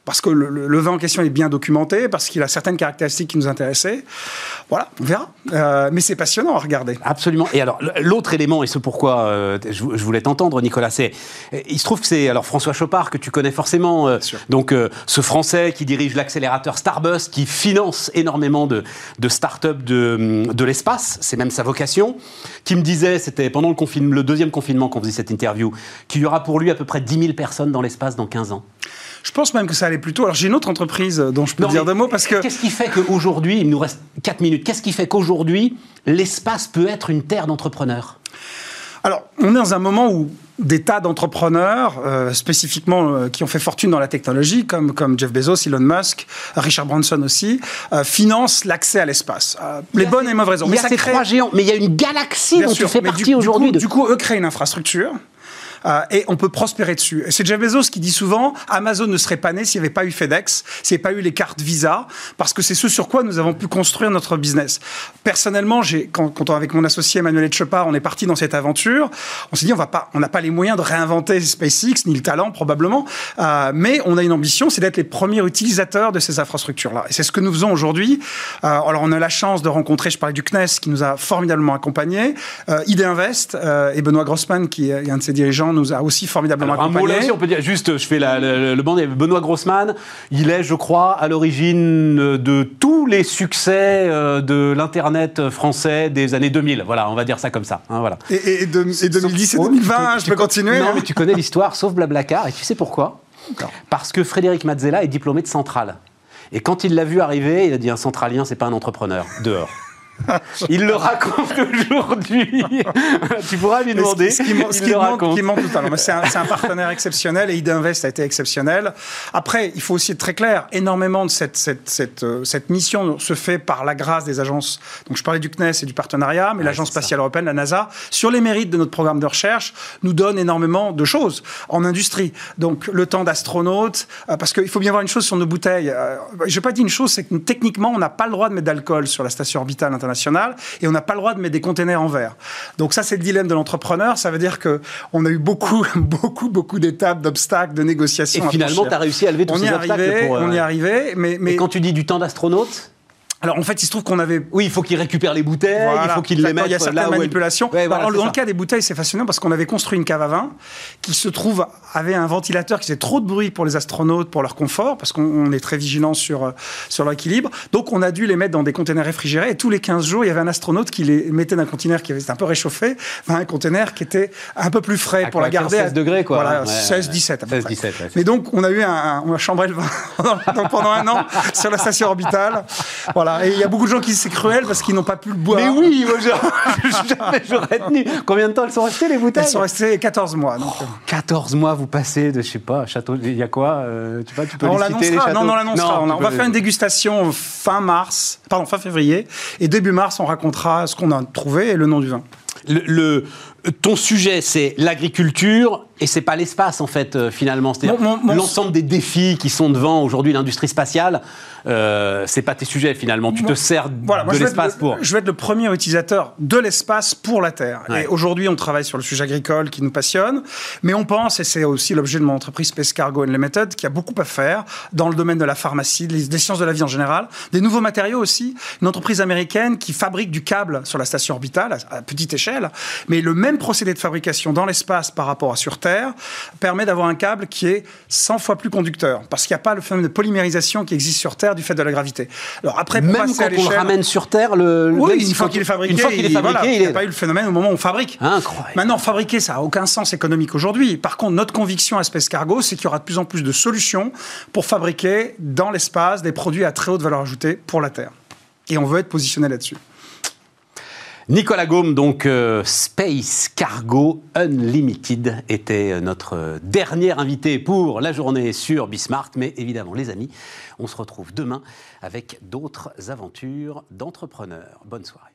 parce que le, vin en question est bien documenté, parce qu'il a certaines caractéristiques qui nous intéressaient. Voilà, on verra. Euh, mais c'est passionnant à regarder. Absolument. Et alors, l'autre élément, et ce pourquoi euh, je, voulais t'entendre, Nicolas, c'est. Il se trouve que c'est alors François Chopard, que tu connais forcément. Euh, donc, ce Français qui dirige l'accélérateur Starbus, qui finance énormément de, de start-up de, de l'espace, c'est même sa vocation, qui me disait, c'était pendant le, confinement, le deuxième confinement qu'on faisait cette interview, qu'il y aura pour lui à peu près 10 000 personnes dans l'espace dans 15 ans. Je pense même que ça allait plutôt. Alors j'ai une autre entreprise dont je peux dire deux mots parce que. Qu'est-ce qui fait qu'aujourd'hui, il nous reste 4 minutes, qu'est-ce qui fait qu'aujourd'hui, l'espace peut être une terre d'entrepreneurs? Alors, on est dans un moment où des tas d'entrepreneurs, euh, spécifiquement euh, qui ont fait fortune dans la technologie, comme, comme Jeff Bezos, Elon Musk, Richard Branson aussi, euh, financent l'accès à l'espace. les bonnes et mauvaises raisons. Il y a ces trois géants, mais il y a une galaxie dont tu fais partie aujourd'hui. Du coup, eux créent une infrastructure euh, et on peut prospérer dessus. C'est Jeff Bezos qui dit souvent Amazon ne serait pas né s'il n'y avait pas eu FedEx, s'il n'y avait pas eu les cartes Visa, parce que c'est ce sur quoi nous avons pu construire notre business. Personnellement, quand, quand avec mon associé Emmanuel Etchepard, on est parti dans cette aventure, on s'est dit on va pas, on n'a pas les moyens de réinventer SpaceX ni le talent probablement, euh, mais on a une ambition, c'est d'être les premiers utilisateurs de ces infrastructures-là. Et c'est ce que nous faisons aujourd'hui. Euh, alors on a la chance de rencontrer, je parlais du CNES qui nous a formidablement accompagnés, euh, ID Invest et Benoît Grossman qui est un de ses dirigeants nous a aussi formidablement accompagnés. Un mot on peut dire, juste, je fais le, banc, Benoît Grossman, il est, je crois, à l'origine de tous les succès euh, de l'Internet français des années 2000. Voilà, on va dire ça comme ça. Hein, voilà. Et, et, 2010 et 2020, je peux continuer Non, hein. mais tu connais l'histoire, sauf Blablacar, et tu sais pourquoi? Parce que Frédéric Mazzella est diplômé de Centrale. Et quand il l'a vu arriver, il a dit un centralien, c'est pas un entrepreneur. Dehors. Il le raconte aujourd'hui. tu pourras lui demander. Ce qui, ce qui, le manque, qui manque totalement. C'est un, un, partenaire exceptionnel et Idinvest a été exceptionnel. Après, il faut aussi être très clair. Énormément de cette, cette, cette, euh, cette mission se fait par la grâce des agences. Donc, je parlais du CNES et du partenariat, mais ouais, l'Agence spatiale européenne, la NASA, sur les mérites de notre programme de recherche, nous donne énormément de choses en industrie. Donc, le temps d'astronaute, euh, parce qu'il faut bien voir une chose sur nos bouteilles. Euh, je n'ai pas dit une chose, c'est que techniquement, on n'a pas le droit de mettre d'alcool sur la station orbitale internationale et on n'a pas le droit de mettre des containers en verre. Donc ça, c'est le dilemme de l'entrepreneur. Ça veut dire que on a eu beaucoup, beaucoup, beaucoup d'étapes, d'obstacles, de négociations. Et finalement, tu as réussi à lever tous on ces y obstacles. Pour, euh... On y est arrivé, mais, mais... Et quand tu dis du temps d'astronaute alors en fait, il se trouve qu'on avait. Oui, il faut qu'il récupère les bouteilles, voilà. il faut qu'il les mette. Il y a certaines manipulations. Ouais, voilà, Alors, dans ça. le cas des bouteilles, c'est fascinant parce qu'on avait construit une cave à vin qui se trouve avait un ventilateur qui faisait trop de bruit pour les astronautes, pour leur confort, parce qu'on est très vigilant sur sur l'équilibre. Donc on a dû les mettre dans des containers réfrigérés et tous les 15 jours, il y avait un astronaute qui les mettait dans un conteneur qui était un peu réchauffé, vers un conteneur qui était un peu plus frais à pour la garder 16 degrés quoi. Voilà, ouais, 16 17 à peu 16 près. 17. Ouais, Mais donc on a eu un, on a chambré le vin pendant un an sur la station orbitale. Voilà, et il y a beaucoup de gens qui c'est cruel parce qu'ils n'ont pas pu le boire. Mais oui, moi jamais j'aurais tenu. Combien de temps elles sont restées les bouteilles Elles sont restées 14 mois. Donc. Oh, 14 mois, vous passez de, je sais pas, château. Il y a quoi euh, Tu, vois, tu peux on les citer, les châteaux Non, non, on l'annoncera. On, on, va faire une dégustation fin mars, pardon, fin février. Et début mars, on racontera ce qu'on a trouvé et le nom du vin. Le, le, ton sujet, c'est l'agriculture et c'est pas l'espace en fait euh, finalement. C'est-à-dire l'ensemble des défis qui sont devant aujourd'hui l'industrie spatiale. Euh, c'est pas tes sujets finalement. Tu moi, te sers voilà, de l'espace pour. Je vais être le premier utilisateur de l'espace pour la Terre. Ouais. Et aujourd'hui, on travaille sur le sujet agricole qui nous passionne, mais on pense, et c'est aussi l'objet de mon entreprise Space Cargo Unlimited, qui a beaucoup à faire dans le domaine de la pharmacie, des sciences de la vie en général, des nouveaux matériaux aussi. Une entreprise américaine qui fabrique du câble sur la station orbitale à petite échelle, mais le même procédé de fabrication dans l'espace par rapport à sur Terre permet d'avoir un câble qui est 100 fois plus conducteur, parce qu'il n'y a pas le phénomène de polymérisation qui existe sur Terre du fait de la gravité. Alors après, même quand on le ramène sur Terre, le, oui, une fois qu'il est fabriqué, est il n'y a pas eu le phénomène au moment où on fabrique. Incroyable. Maintenant, fabriquer, ça n'a aucun sens économique aujourd'hui. Par contre, notre conviction à Space Cargo, c'est qu'il y aura de plus en plus de solutions pour fabriquer dans l'espace des produits à très haute valeur ajoutée pour la Terre. Et on veut être positionné là-dessus. Nicolas Gaume, donc euh, Space Cargo Unlimited, était notre dernier invité pour la journée sur Bismart. Mais évidemment, les amis, on se retrouve demain avec d'autres aventures d'entrepreneurs. Bonne soirée.